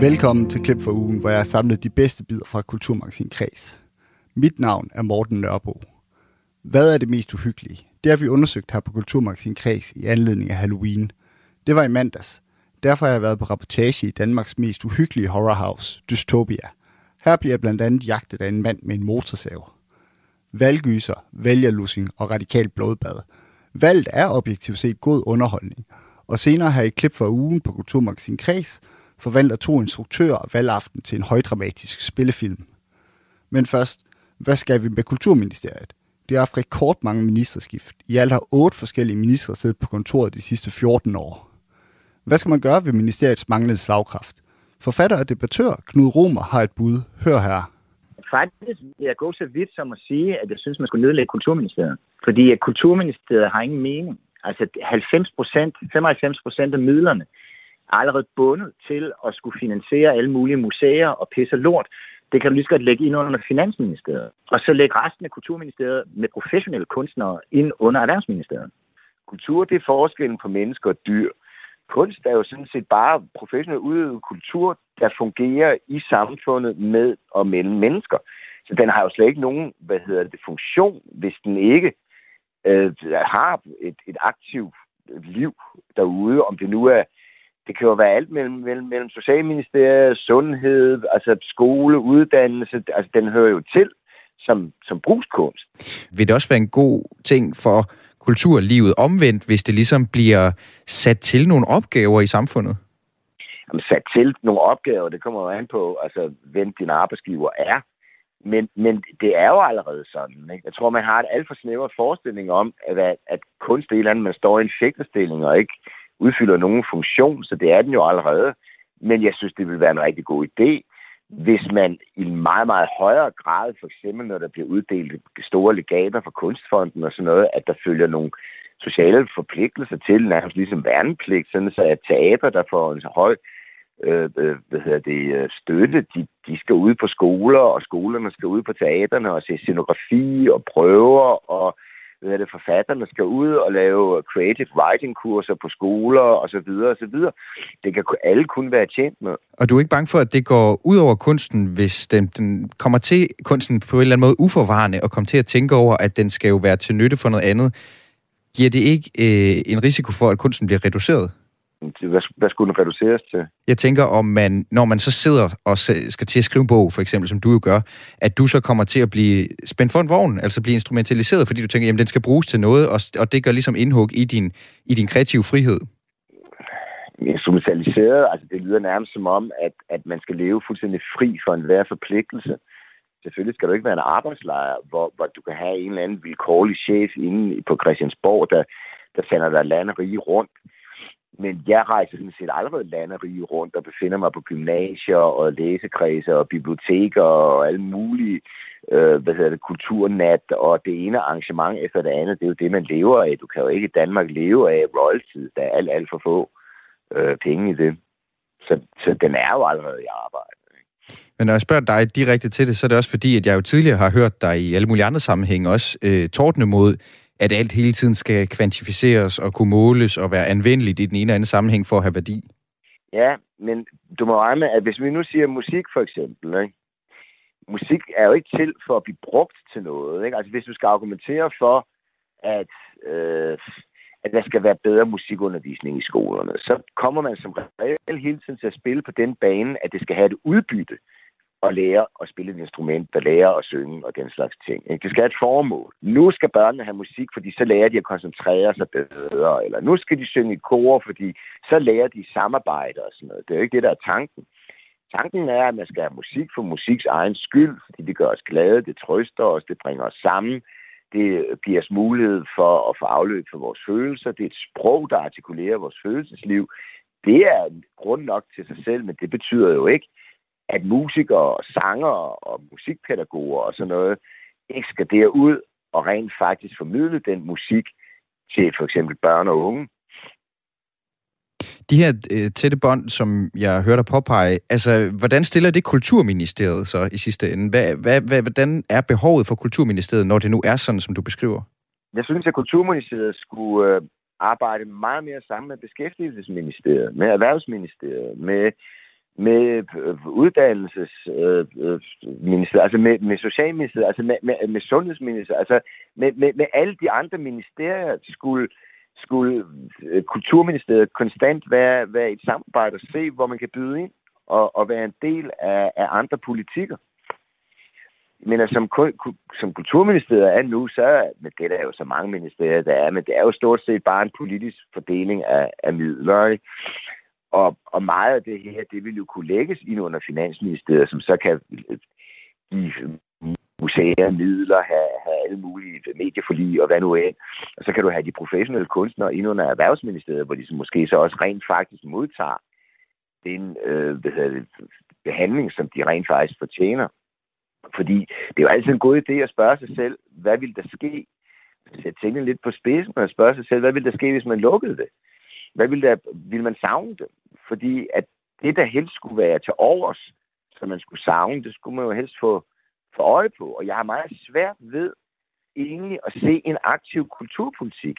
Velkommen til Klip for ugen, hvor jeg har samlet de bedste bidder fra Kulturmagasin Kreds. Mit navn er Morten Nørbo. Hvad er det mest uhyggelige? Det har vi undersøgt her på Kulturmagasin Kreds i anledning af Halloween. Det var i mandags. Derfor har jeg været på rapportage i Danmarks mest uhyggelige horrorhouse, Dystopia. Her bliver jeg blandt andet jagtet af en mand med en motorsav. Valgyser, vælgerlussing og radikal blodbad. Valget er objektivt set god underholdning. Og senere her i klip for ugen på Kulturmagasin Kreds forvandler to instruktører valgaften til en højdramatisk spillefilm. Men først, hvad skal vi med Kulturministeriet? Det har haft rekordmange ministerskift. I alt har otte forskellige ministre siddet på kontoret de sidste 14 år. Hvad skal man gøre ved ministeriets manglende slagkraft? Forfatter og debattør Knud Romer har et bud. Hør her. Faktisk vil jeg gå så vidt som at sige, at jeg synes, man skulle nedlægge Kulturministeriet. Fordi at Kulturministeriet har ingen mening. Altså 90 procent, 95 procent af midlerne allerede bundet til at skulle finansiere alle mulige museer og pisse lort. Det kan du lige så godt lægge ind under Finansministeriet. Og så lægge resten af Kulturministeriet med professionelle kunstnere ind under Erhvervsministeriet. Kultur, det er forskellen på mennesker og dyr. Kunst er jo sådan set bare professionel udøvet kultur, der fungerer i samfundet med og mellem mennesker. Så den har jo slet ikke nogen, hvad hedder det, funktion, hvis den ikke øh, har et, et aktivt liv derude, om det nu er det kan jo være alt mellem, mellem, mellem Socialministeriet, sundhed, altså skole, uddannelse. Altså, den hører jo til som, som brugskunst. Vil det også være en god ting for kulturlivet omvendt, hvis det ligesom bliver sat til nogle opgaver i samfundet? Jamen, sat til nogle opgaver, det kommer jo an på, altså, hvem din arbejdsgiver er. Men, men det er jo allerede sådan. Ikke? Jeg tror, man har et alt for snævert forestilling om, at, at kunst er et eller andet, man står i en fægterstilling og ikke udfylder nogen funktion, så det er den jo allerede. Men jeg synes, det vil være en rigtig god idé, hvis man i en meget, meget højere grad, for eksempel når der bliver uddelt store legater fra Kunstfonden og sådan noget, at der følger nogle sociale forpligtelser til, nærmest ligesom værnepligt, sådan så at teater, der får en så høj øh, øh hvad hedder det, øh, støtte, de, de skal ud på skoler, og skolerne skal ud på teaterne og se scenografi og prøver og hvad det, forfatterne skal ud og lave creative writing kurser på skoler og så videre og så videre. Det kan alle kun være tjent med. Og du er ikke bange for, at det går ud over kunsten, hvis den, den kommer til kunsten på en eller anden måde uforvarende og kommer til at tænke over, at den skal jo være til nytte for noget andet. Giver det ikke øh, en risiko for, at kunsten bliver reduceret? Hvad, hvad skulle den reduceres til? Jeg tænker, om man, når man så sidder og skal til at skrive en bog, for eksempel, som du jo gør, at du så kommer til at blive spændt for en vogn, altså blive instrumentaliseret, fordi du tænker, jamen den skal bruges til noget, og, og det gør ligesom indhug i din, i din kreative frihed. Instrumentaliseret, altså det lyder nærmest som om, at, at man skal leve fuldstændig fri for enhver forpligtelse. Selvfølgelig skal du ikke være en arbejdslejr, hvor, hvor du kan have en eller anden vilkårlig chef inde på Christiansborg, der, der sender dig land og rige rundt men jeg rejser sådan set allerede landerige rundt og befinder mig på gymnasier og læsekredse og biblioteker og alle mulige øh, hvad hedder det, kulturnat og det ene arrangement efter det andet. Det er jo det, man lever af. Du kan jo ikke i Danmark leve af royalty. Der er alt, alt for få øh, penge i det. Så, så den er jo allerede i arbejde. Men når jeg spørger dig direkte til det, så er det også fordi, at jeg jo tidligere har hørt dig i alle mulige andre sammenhænge også øh, tordne mod at alt hele tiden skal kvantificeres og kunne måles og være anvendeligt i den ene eller anden sammenhæng for at have værdi. Ja, men du må regne med, at hvis vi nu siger musik for eksempel, ikke? musik er jo ikke til for at blive brugt til noget. Ikke? Altså hvis du skal argumentere for, at, øh, at der skal være bedre musikundervisning i skolerne, så kommer man som regel hele tiden til at spille på den bane, at det skal have et udbytte at lære at spille et instrument, og lære at synge og den slags ting. Ikke? Det skal have et formål. Nu skal børnene have musik, fordi så lærer de at koncentrere sig bedre, eller nu skal de synge i kor, fordi så lærer de samarbejde og sådan noget. Det er jo ikke det, der er tanken. Tanken er, at man skal have musik for musiks egen skyld, fordi det gør os glade, det trøster os, det bringer os sammen, det giver os mulighed for at få afløb for vores følelser, det er et sprog, der artikulerer vores følelsesliv. Det er grund nok til sig selv, men det betyder jo ikke, at musikere, sanger og musikpædagoger og sådan noget ikke skal derud og rent faktisk formidle den musik til for eksempel børn og unge. De her øh, tætte bånd, som jeg hørte dig påpege, altså, hvordan stiller det Kulturministeriet så i sidste ende? Hvad, hvad, hvad, hvordan er behovet for Kulturministeriet, når det nu er sådan, som du beskriver? Jeg synes, at Kulturministeriet skulle øh, arbejde meget mere sammen med Beskæftigelsesministeriet, med Erhvervsministeriet, med med øh, uddannelsesministeriet, øh, øh altså med, med socialministeriet, altså med, med, med sundhedsministeriet, altså med, med, med alle de andre ministerier skulle, skulle øh, kulturministeriet konstant være, være et samarbejde og se, hvor man kan byde ind og, og være en del af, af andre politikker. Men altså, som, som kulturministeriet er nu, så men det er der jo så mange ministerier, der er, men det er jo stort set bare en politisk fordeling af, af midler. Ikke? Og, og meget af det her, det vil jo kunne lægges ind under Finansministeriet, som så kan øh, give museer, midler, have, have alle mulige medieforlig og hvad nu end. Og så kan du have de professionelle kunstnere ind under Erhvervsministeriet, hvor de så måske så også rent faktisk modtager den øh, hvad hedder det, behandling, som de rent faktisk fortjener. Fordi det er jo altid en god idé at spørge sig selv, hvad vil der ske? Sætte tingene lidt på spidsen og spørge sig selv, hvad vil der ske, hvis man lukkede det? Hvad vil, der, vil man savne det? Fordi at det, der helst skulle være til overs, som man skulle savne, det skulle man jo helst få for øje på. Og jeg har meget svært ved egentlig at se en aktiv kulturpolitik.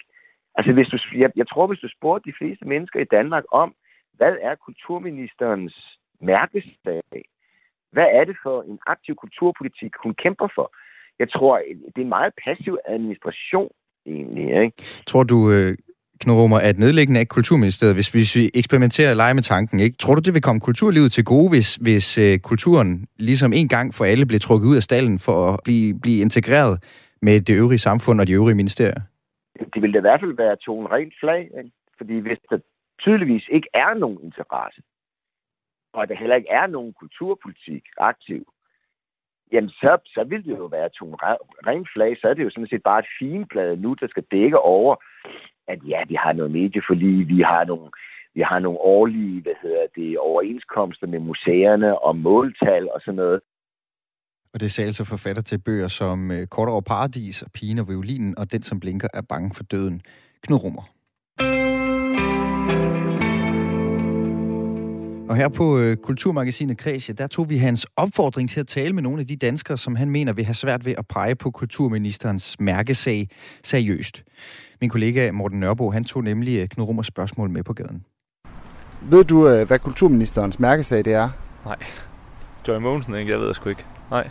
Altså, hvis du, jeg, jeg tror, hvis du spurgte de fleste mennesker i Danmark om, hvad er kulturministerens mærkesag, hvad er det for en aktiv kulturpolitik, hun kæmper for? Jeg tror, det er en meget passiv administration, egentlig. Ikke? Tror du, øh, øh, Knud at nedlæggende af Kulturministeriet, hvis, hvis vi eksperimenterer og leger med tanken, ikke? tror du, det vil komme kulturlivet til gode, hvis, hvis øh, kulturen ligesom en gang for alle bliver trukket ud af stallen for at blive, blive integreret med det øvrige samfund og de øvrige ministerier? Det vil da i hvert fald være tonen rent flag, ikke? fordi hvis der tydeligvis ikke er nogen interesse, og der heller ikke er nogen kulturpolitik aktiv, jamen så, så vil det jo være to rent flag, så er det jo sådan set bare et finplade nu, der skal dække over, at ja, vi har noget medieforlig, vi har nogle, vi har nogle årlige, hvad hedder det, overenskomster med museerne og måltal og sådan noget. Og det er altså forfatter til bøger som øh, Kort over Paradis og Pigen og Violinen og Den, som blinker, er bange for døden. Knud Rummer. Og her på øh, Kulturmagasinet Kreds, der tog vi hans opfordring til at tale med nogle af de danskere, som han mener vil have svært ved at pege på kulturministerens mærkesag seriøst. Min kollega Morten Nørbo, han tog nemlig øh, Knud Rummers spørgsmål med på gaden. Ved du, øh, hvad kulturministerens mærkesag det er? Nej. Joy Mogensen, ikke? Jeg ved det sgu ikke. Nej.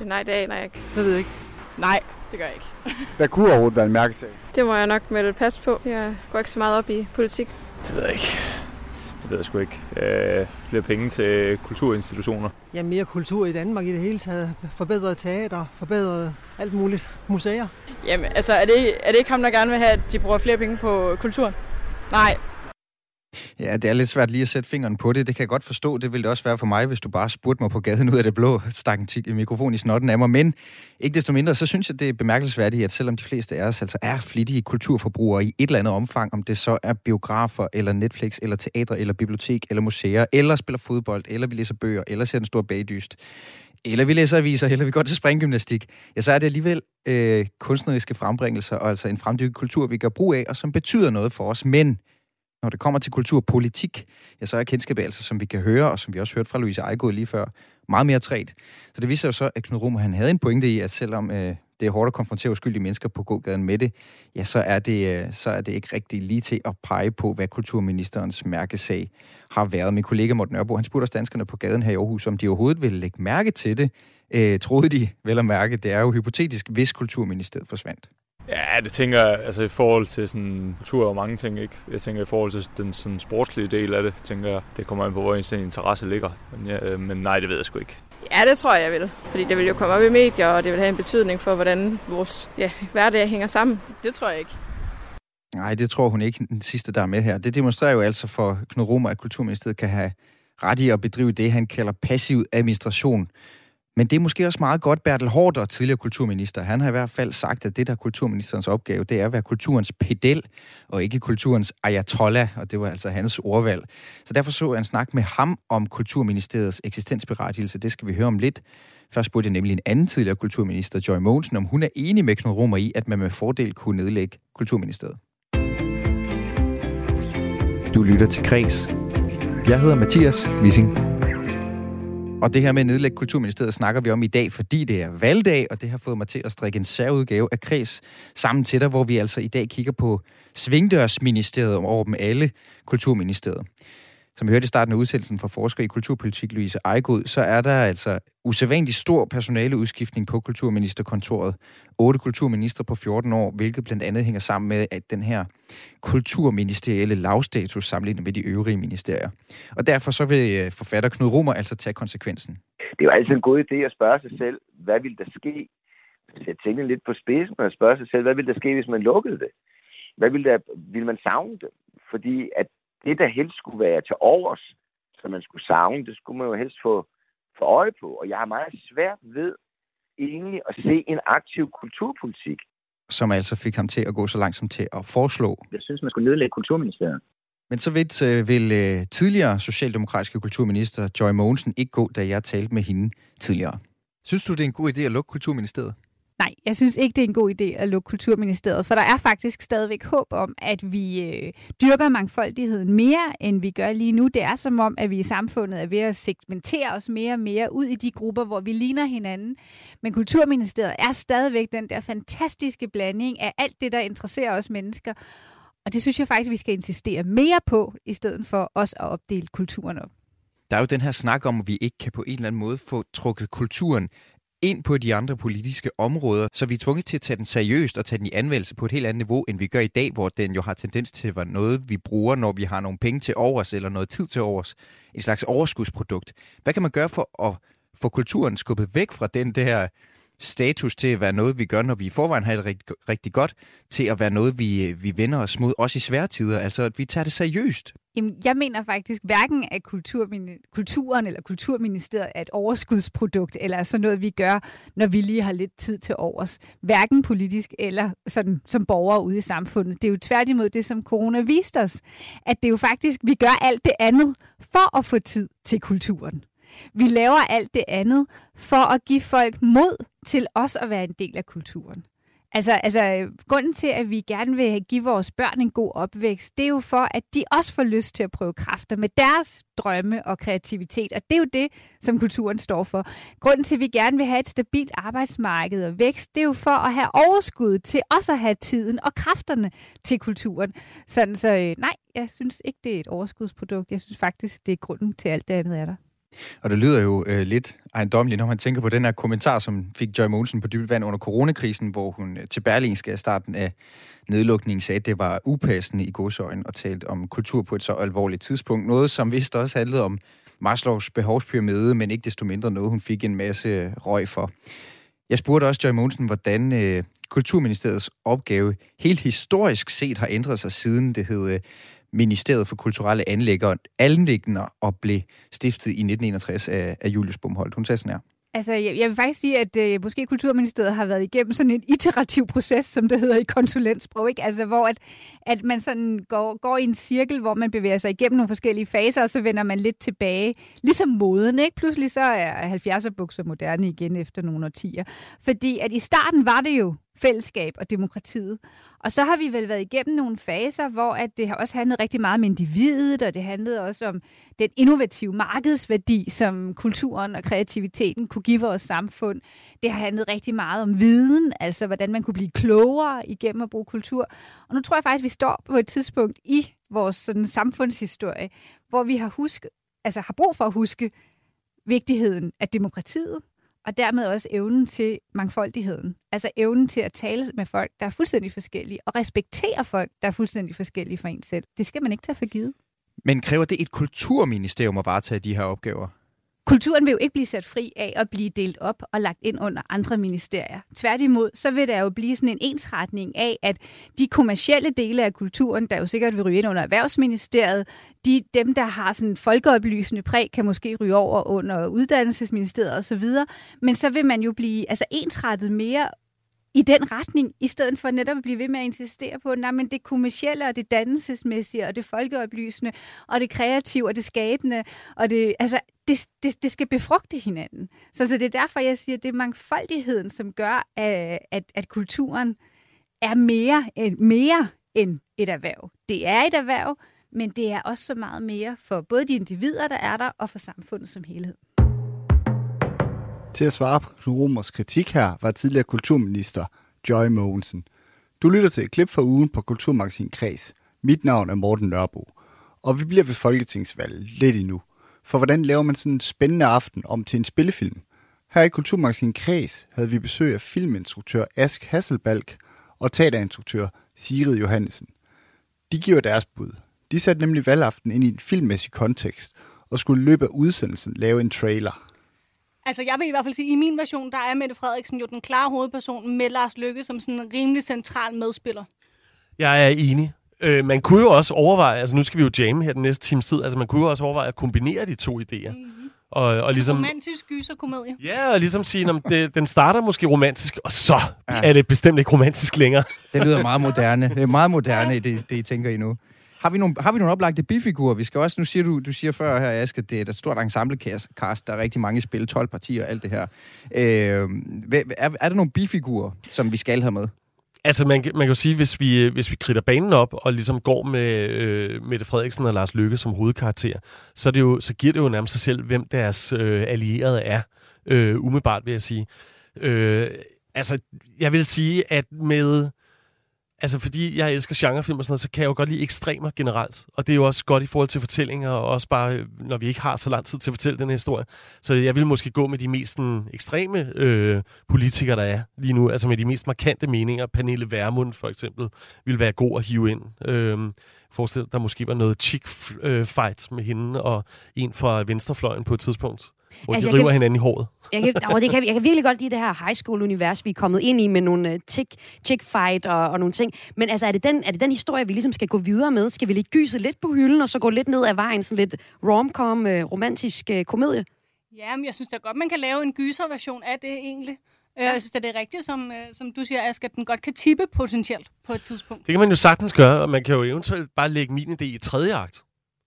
Nej, det aner jeg ikke. Det ved jeg ikke. Nej, det gør jeg ikke. hvad kunne overhovedet være en mærkesag? Det må jeg nok melde pas på. Jeg går ikke så meget op i politik. Det ved jeg ikke det ved jeg sgu ikke. Øh, flere penge til kulturinstitutioner. Ja, mere kultur i Danmark i det hele taget. Forbedret teater, forbedret alt muligt. Museer. Jamen, altså, er det, er det ikke ham, der gerne vil have, at de bruger flere penge på kulturen? Nej, Ja, det er lidt svært lige at sætte fingeren på det. Det kan jeg godt forstå. Det ville det også være for mig, hvis du bare spurgte mig på gaden ud af det blå, stak en mikrofon i snotten af mig. Men ikke desto mindre, så synes jeg, det er bemærkelsesværdigt, at selvom de fleste af os altså er flittige kulturforbrugere i et eller andet omfang, om det så er biografer, eller Netflix, eller teatre, eller bibliotek, eller museer, eller spiller fodbold, eller vi læser bøger, eller ser den store bagdyst, eller vi læser aviser, eller vi går til springgymnastik, ja, så er det alligevel øh, kunstneriske frembringelser, og altså en fremdykket kultur, vi gør brug af, og som betyder noget for os. Men når det kommer til kulturpolitik, ja, så er kendskabet altså, som vi kan høre, og som vi også hørte fra Louise Ejgaard lige før, meget mere træt. Så det viser jo så, at Knud Rummer, han havde en pointe i, at selvom øh, det er hårdt at konfrontere uskyldige mennesker på gågaden med det, ja, så er det, øh, så er det ikke rigtig lige til at pege på, hvad kulturministerens mærkesag har været. Min kollega Morten Ørbo, han spurgte også danskerne på gaden her i Aarhus, om de overhovedet ville lægge mærke til det. Øh, troede de vel at mærke, det er jo hypotetisk, hvis kulturministeriet forsvandt. Ja, det tænker jeg, altså i forhold til sådan kultur og mange ting, ikke? Jeg tænker i forhold til den sådan sportslige del af det, tænker jeg, det kommer an på, hvor ens interesse ligger. Men, ja, øh, men nej, det ved jeg sgu ikke. Ja, det tror jeg, jeg vil. Fordi det vil jo komme op i medier, og det vil have en betydning for, hvordan vores ja, hverdag hænger sammen. Det tror jeg ikke. Nej, det tror hun ikke, den sidste, der er med her. Det demonstrerer jo altså for Knud Romer, at Kulturministeriet kan have ret i at bedrive det, han kalder passiv administration men det er måske også meget godt, Bertel Hårder, tidligere kulturminister, han har i hvert fald sagt, at det, der er kulturministerens opgave, det er at være kulturens pedel, og ikke kulturens ayatollah, og det var altså hans ordvalg. Så derfor så jeg en snak med ham om kulturministeriets eksistensberettigelse. Det skal vi høre om lidt. Først spurgte jeg nemlig en anden tidligere kulturminister, Joy Mogensen, om hun er enig med Knud Romer i, at man med fordel kunne nedlægge kulturministeriet. Du lytter til Kres. Jeg hedder Mathias Wissing. Og det her med at nedlægge Kulturministeriet snakker vi om i dag, fordi det er valgdag, og det har fået mig til at strikke en særudgave af Kreds sammen til dig, hvor vi altså i dag kigger på Svingdørsministeriet over dem alle, Kulturministeriet. som vi hørte i starten af udsendelsen fra forsker i kulturpolitik Louise Ejgod, så er der altså usædvanlig stor personaleudskiftning på kulturministerkontoret. Otte kulturminister på 14 år, hvilket blandt andet hænger sammen med at den her kulturministerielle lavstatus sammenlignet med de øvrige ministerier. Og derfor så vil øh, forfatter Knud Rummer altså tage konsekvensen. Det er jo altid en god idé at spørge sig selv, hvad vil der ske? Sætte tingene lidt på spidsen og spørge sig selv, hvad vil der ske, hvis man lukkede det? Hvad vil, der, vil man savne det? Fordi at det, der helst skulle være til overs, som man skulle savne, det skulle man jo helst få, få øje på. Og jeg har meget svært ved egentlig at se en aktiv kulturpolitik. Som altså fik ham til at gå så langsomt til at foreslå. Jeg synes, man skulle nedlægge kulturministeriet. Men så vidt øh, vil øh, tidligere socialdemokratiske kulturminister Joy Mogensen ikke gå, da jeg talte med hende tidligere. Synes du, det er en god idé at lukke kulturministeriet? Nej, jeg synes ikke, det er en god idé at lukke Kulturministeriet, for der er faktisk stadigvæk håb om, at vi øh, dyrker mangfoldigheden mere, end vi gør lige nu. Det er som om, at vi i samfundet er ved at segmentere os mere og mere ud i de grupper, hvor vi ligner hinanden. Men Kulturministeriet er stadigvæk den der fantastiske blanding af alt det, der interesserer os mennesker. Og det synes jeg faktisk, vi skal insistere mere på, i stedet for os at opdele kulturen op. Der er jo den her snak om, at vi ikke kan på en eller anden måde få trukket kulturen ind på de andre politiske områder, så vi er tvunget til at tage den seriøst og tage den i anvendelse på et helt andet niveau, end vi gør i dag, hvor den jo har tendens til at være noget, vi bruger, når vi har nogle penge til overs eller noget tid til overs. En slags overskudsprodukt. Hvad kan man gøre for at få kulturen skubbet væk fra den der status til at være noget, vi gør, når vi i forvejen har det rigtig, rigtig godt, til at være noget, vi, vi vender os mod, også i svære tider. Altså, at vi tager det seriøst. Jamen, jeg mener faktisk hverken, at kulturen eller kulturministeriet er et overskudsprodukt, eller sådan noget, vi gør, når vi lige har lidt tid til overs. Hverken politisk eller sådan, som borgere ude i samfundet. Det er jo tværtimod det, som corona viste os. At det er jo faktisk, vi gør alt det andet for at få tid til kulturen. Vi laver alt det andet for at give folk mod til også at være en del af kulturen. Altså, altså, grunden til, at vi gerne vil give vores børn en god opvækst, det er jo for, at de også får lyst til at prøve kræfter med deres drømme og kreativitet. Og det er jo det, som kulturen står for. Grunden til, at vi gerne vil have et stabilt arbejdsmarked og vækst, det er jo for at have overskud til også at have tiden og kræfterne til kulturen. Sådan så øh, nej, jeg synes ikke, det er et overskudsprodukt. Jeg synes faktisk, det er grunden til alt det andet er der. Og det lyder jo øh, lidt ejendommeligt, når man tænker på den her kommentar, som fik Joy Mogensen på dybt vand under coronakrisen, hvor hun øh, til Berlingske af starten af nedlukningen sagde, at det var upassende i godsøjen og talte om kultur på et så alvorligt tidspunkt. Noget, som vist også handlede om Maslows behovspyramide, men ikke desto mindre noget, hun fik en masse øh, røg for. Jeg spurgte også Joy Mogensen, hvordan øh, Kulturministeriets opgave helt historisk set har ændret sig siden det hed øh, Ministeriet for Kulturelle Anlægner og blev stiftet i 1961 af, af Julius Bumholdt. Hun sagde sådan her. Altså, jeg, jeg vil faktisk sige, at øh, måske Kulturministeriet har været igennem sådan en iterativ proces, som det hedder i konsulentsprog, ikke? Altså, hvor at, at man sådan går, går i en cirkel, hvor man bevæger sig igennem nogle forskellige faser, og så vender man lidt tilbage. Ligesom moden, ikke? Pludselig så er 70'er bukser moderne igen efter nogle årtier. Fordi at i starten var det jo fællesskab og demokratiet. Og så har vi vel været igennem nogle faser, hvor at det har også handlet rigtig meget om individet, og det handlede også om den innovative markedsværdi, som kulturen og kreativiteten kunne give vores samfund. Det har handlet rigtig meget om viden, altså hvordan man kunne blive klogere igennem at bruge kultur. Og nu tror jeg faktisk, at vi står på et tidspunkt i vores sådan, samfundshistorie, hvor vi har, husket, altså har brug for at huske vigtigheden af demokratiet, og dermed også evnen til mangfoldigheden. Altså evnen til at tale med folk, der er fuldstændig forskellige, og respektere folk, der er fuldstændig forskellige for en selv. Det skal man ikke tage for givet. Men kræver det et kulturministerium at varetage de her opgaver? Kulturen vil jo ikke blive sat fri af at blive delt op og lagt ind under andre ministerier. Tværtimod, så vil der jo blive sådan en ensretning af, at de kommercielle dele af kulturen, der jo sikkert vil ryge ind under Erhvervsministeriet, de, dem, der har sådan folkeoplysende præg, kan måske ryge over under Uddannelsesministeriet osv., men så vil man jo blive altså ensrettet mere i den retning, i stedet for netop at blive ved med at insistere på, nej, men det kommercielle og det dannelsesmæssige og det folkeoplysende og det kreative og det skabende, og det, altså, det, det, det skal befrugte hinanden. Så, så det er derfor, jeg siger, at det er mangfoldigheden, som gør, at, at, at kulturen er mere, mere end et erhverv. Det er et erhverv, men det er også så meget mere for både de individer, der er der, og for samfundet som helhed. Til at svare på Knud Romers kritik her var tidligere kulturminister Joy Mogensen. Du lytter til et klip fra ugen på Kulturmagasin Kreds. Mit navn er Morten Nørbo. Og vi bliver ved folketingsvalget lidt endnu. For hvordan laver man sådan en spændende aften om til en spillefilm? Her i Kulturmagasin Kreds havde vi besøg af filminstruktør Ask Hasselbalk og teaterinstruktør Sigrid Johannesen. De giver deres bud. De satte nemlig valgaften ind i en filmmæssig kontekst og skulle i løbet af udsendelsen lave en trailer. Altså, jeg vil i hvert fald sige, at i min version, der er Mette Frederiksen jo den klare hovedperson med Lars Lykke som sådan en rimelig central medspiller. Jeg er enig. Øh, man kunne jo også overveje, altså nu skal vi jo jamme her den næste times tid, altså man kunne jo også overveje at kombinere de to idéer. Mm-hmm. Og, og ligesom, Romantisk gyserkomedie. ja, og ligesom sige, at det, den starter måske romantisk, og så ja. er det bestemt ikke romantisk længere. Det lyder meget moderne. Det er meget moderne, det, det I tænker i nu. Har vi nogle, har vi nogle oplagte bifigurer? Vi skal også, nu siger du, du siger før her, Aske, det er et stort ensemblecast, der er rigtig mange spil, 12 partier og alt det her. Øh, er, er der nogle bifigurer, som vi skal have med? Altså, man, man kan jo sige, hvis vi, øh, hvis vi kridter banen op og ligesom går med øh, Mette Frederiksen og Lars Lykke som hovedkarakter, så, er det jo, så giver det jo nærmest sig selv, hvem deres øh, allierede er. Øh, umiddelbart, vil jeg sige. Øh, altså, jeg vil sige, at med... Altså, fordi jeg elsker genrefilm og sådan noget, så kan jeg jo godt lide ekstremer generelt. Og det er jo også godt i forhold til fortællinger, og også bare, øh, når vi ikke har så lang tid til at fortælle den her historie. Så jeg vil måske gå med de mest sådan, ekstreme øh, politikere, der er lige nu. Altså med de mest markante meninger. Pernille Vermund for eksempel vil være god at hive ind. Øh, forestil dig, der måske var noget chick-fight øh, med hende og en fra venstrefløjen på et tidspunkt. Hvor Altså, de river kan- hinanden i håret. Jeg kan, og det kan, jeg kan virkelig godt lide det her high school-univers, vi er kommet ind i med nogle uh, chick, chick fight og, og nogle ting. Men altså, er det, den, er det den historie, vi ligesom skal gå videre med? Skal vi lige gyse lidt på hylden, og så gå lidt ned ad vejen, sådan lidt rom-com, uh, romantisk uh, komedie? Ja, men jeg synes da godt, man kan lave en gyserversion af det egentlig. Ja. Jeg synes, at det er rigtigt, som, som du siger, Ask, at den godt kan tippe potentielt på et tidspunkt. Det kan man jo sagtens gøre, og man kan jo eventuelt bare lægge min idé i tredje akt.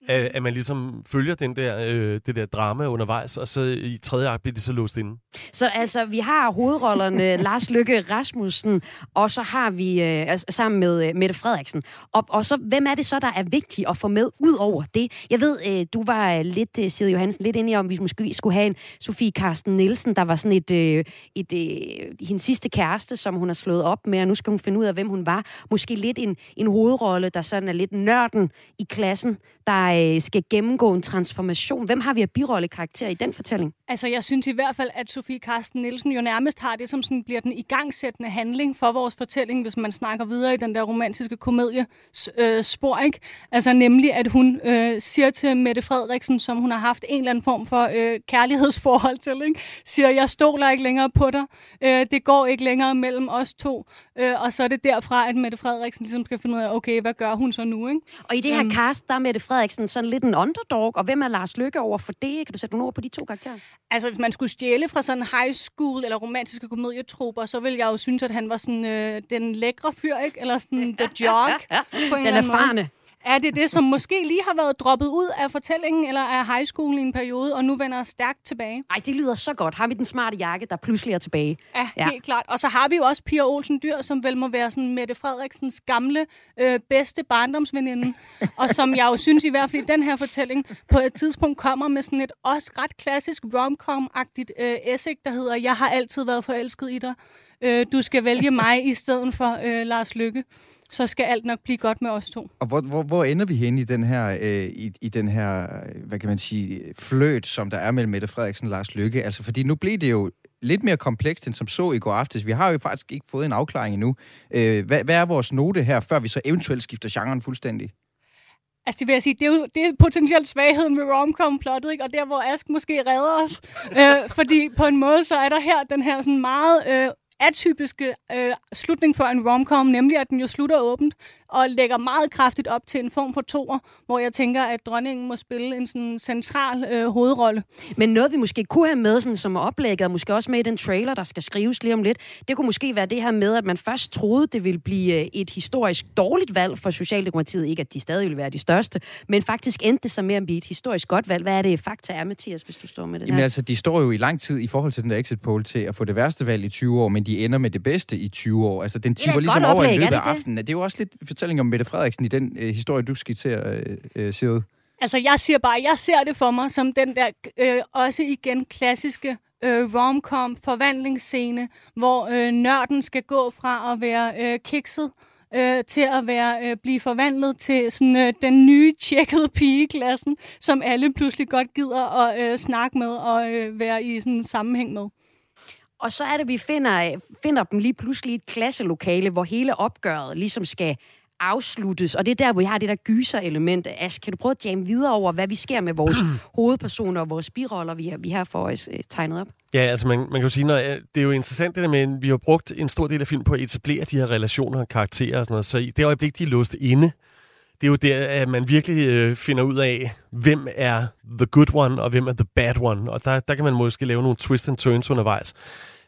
At, at man ligesom følger den der, øh, det der drama undervejs, og så i tredje akt bliver det så låst inde. Så altså, vi har hovedrollerne Lars Lykke Rasmussen, og så har vi øh, altså, sammen med øh, Mette Frederiksen. Og, og så, hvem er det så, der er vigtigt at få med ud over det? Jeg ved, øh, du var øh, lidt, øh, Sigrid Johansen, lidt inde i, om vi måske skulle have en Sofie Karsten Nielsen, der var sådan et, øh, et øh, hendes sidste kæreste, som hun har slået op med, og nu skal hun finde ud af, hvem hun var. Måske lidt en, en hovedrolle, der sådan er lidt nørden i klassen, der øh, skal gennemgå en transformation. Hvem har vi af birollekarakter i den fortælling? Altså, jeg synes i hvert fald, at Sofie Karsten Nielsen jo nærmest har det, som sådan bliver den igangsættende handling for vores fortælling, hvis man snakker videre i den der romantiske komedie øh, spor, ikke? Altså nemlig, at hun øh, siger til Mette Frederiksen, som hun har haft en eller anden form for øh, kærlighedsforhold til, ikke? Siger, jeg stoler ikke længere på dig. Øh, det går ikke længere mellem os to. Øh, og så er det derfra, at Mette Frederiksen ligesom skal finde ud af, okay, hvad gør hun så nu, ikke? Og i det her Øhm. cast, der er Mette Frederiksen sådan lidt en underdog, og hvem er Lars Lykke over for det? Kan du sætte nogle ord på de to karakterer? Altså, hvis man skulle stjæle fra sådan high school eller romantiske komedietrupper, så ville jeg jo synes, at han var sådan øh, den lækre fyr, ikke? Eller sådan the jock. på en Den anden måde. Er det det, som måske lige har været droppet ud af fortællingen eller af high school i en periode, og nu vender stærkt tilbage? Ej, det lyder så godt. Har vi den smarte jakke, der pludselig er tilbage? Ja, Ja. ja, helt klart. Og så har vi jo også Pia Olsen Dyr, som vel må være sådan Mette Frederiksens gamle, øh, bedste barndomsveninde. og som jeg jo synes i hvert fald i den her fortælling på et tidspunkt kommer med sådan et også ret klassisk rom-com-agtigt øh, essay, der hedder Jeg har altid været forelsket i dig. Øh, du skal vælge mig i stedet for øh, Lars Lykke. Så skal alt nok blive godt med os to. Og hvor, hvor, hvor ender vi hen i den her, øh, i, i den her, øh, hvad kan man sige, fløt, som der er mellem Mette Frederiksen og Lars Lykke? Altså, fordi nu blev det jo lidt mere komplekst, end som så i går aftes. Vi har jo faktisk ikke fået en afklaring endnu. Øh, hvad, hvad er vores note her, før vi så eventuelt skifter genren fuldstændig? Altså, det vil jeg sige, det er jo det er potentielt svagheden med romcom-plottet, ikke? Og der, hvor Ask måske redder os. øh, fordi på en måde, så er der her den her sådan meget øh, atypiske øh, slutning for en romcom, nemlig at den jo slutter åbent og lægger meget kraftigt op til en form for toer, hvor jeg tænker, at dronningen må spille en sådan central øh, hovedrolle. Men noget, vi måske kunne have med, sådan, som er oplægget, og måske også med i den trailer, der skal skrives lige om lidt, det kunne måske være det her med, at man først troede, det ville blive øh, et historisk dårligt valg for Socialdemokratiet. Ikke, at de stadig ville være de største, men faktisk endte det så med at blive et historisk godt valg. Hvad er det fakta er, Mathias, hvis du står med det Jamen her? altså, de står jo i lang tid i forhold til den der exit poll til at få det værste valg i 20 år, men de ender med det bedste i 20 år. Altså, den er tipper ligesom over i oplæg, løbet af aftenen. Det er jo også lidt fortælling om Mette Frederiksen i den øh, historie, du skitserer, øh, øh, Sigrid. Altså, jeg siger bare, jeg ser det for mig som den der øh, også igen klassiske øh, romcom forvandlingsscene, hvor øh, nørden skal gå fra at være øh, kikset øh, til at være øh, blive forvandlet til sådan øh, den nye tjekkede pige i klassen, som alle pludselig godt gider at øh, snakke med og øh, være i sådan en sammenhæng med. Og så er det, vi finder, finder dem lige pludselig i et klasselokale, hvor hele opgøret ligesom skal afsluttes. Og det er der, hvor vi har det der gyser-element. Ask, kan du prøve at jamme videre over, hvad vi sker med vores hovedpersoner og vores biroller, vi har, vi har for os øh, tegnet op? Ja, altså man, man kan jo sige, når, det er jo interessant det der med, at vi har brugt en stor del af filmen på at etablere de her relationer og karakterer og sådan noget. Så i det øjeblik, de er låst inde, det er jo der, at man virkelig øh, finder ud af, hvem er the good one, og hvem er the bad one. Og der, der kan man måske lave nogle twist and turns undervejs.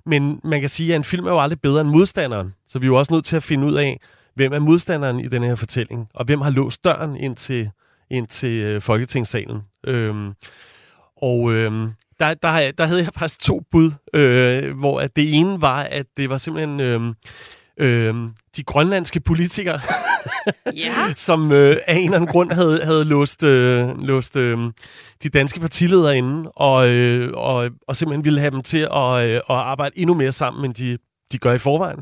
Men man kan sige, at en film er jo aldrig bedre end modstanderen. Så vi er jo også nødt til at finde ud af, hvem er modstanderen i den her fortælling, og hvem har låst døren ind til, ind til øh, Folketingssalen. Øhm, og øhm, der, der, der havde jeg faktisk to bud, øh, hvor at det ene var, at det var simpelthen øh, øh, de grønlandske politikere, ja. som øh, af en eller anden grund havde, havde låst, øh, låst øh, de danske partiledere inde, og, øh, og, og simpelthen ville have dem til at, øh, at arbejde endnu mere sammen, end de, de gør i forvejen.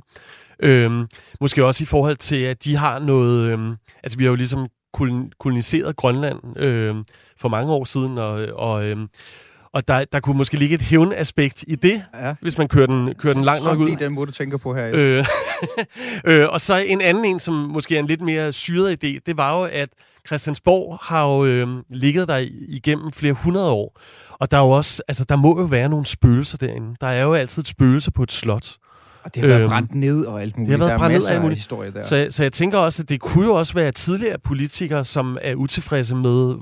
Øhm, måske også i forhold til, at de har noget... Øhm, altså, vi har jo ligesom koloniseret Grønland øhm, for mange år siden, og, og, øhm, og der, der kunne måske ligge et hævnaspekt i det, ja. hvis man kører den, kører den langt nok ud. Det er den måde, du tænker på her. Øh, øh, og så en anden en, som måske er en lidt mere syret idé, det var jo, at Christiansborg har jo øh, ligget der igennem flere hundrede år. Og der er jo også, altså der må jo være nogle spøgelser derinde. Der er jo altid et spøgelse på et slot. Og det har været øhm, brændt ned og alt muligt. Det har været brændt ned og alt muligt. Historie der. Så, så jeg tænker også, at det kunne jo også være tidligere politikere, som er utilfredse med,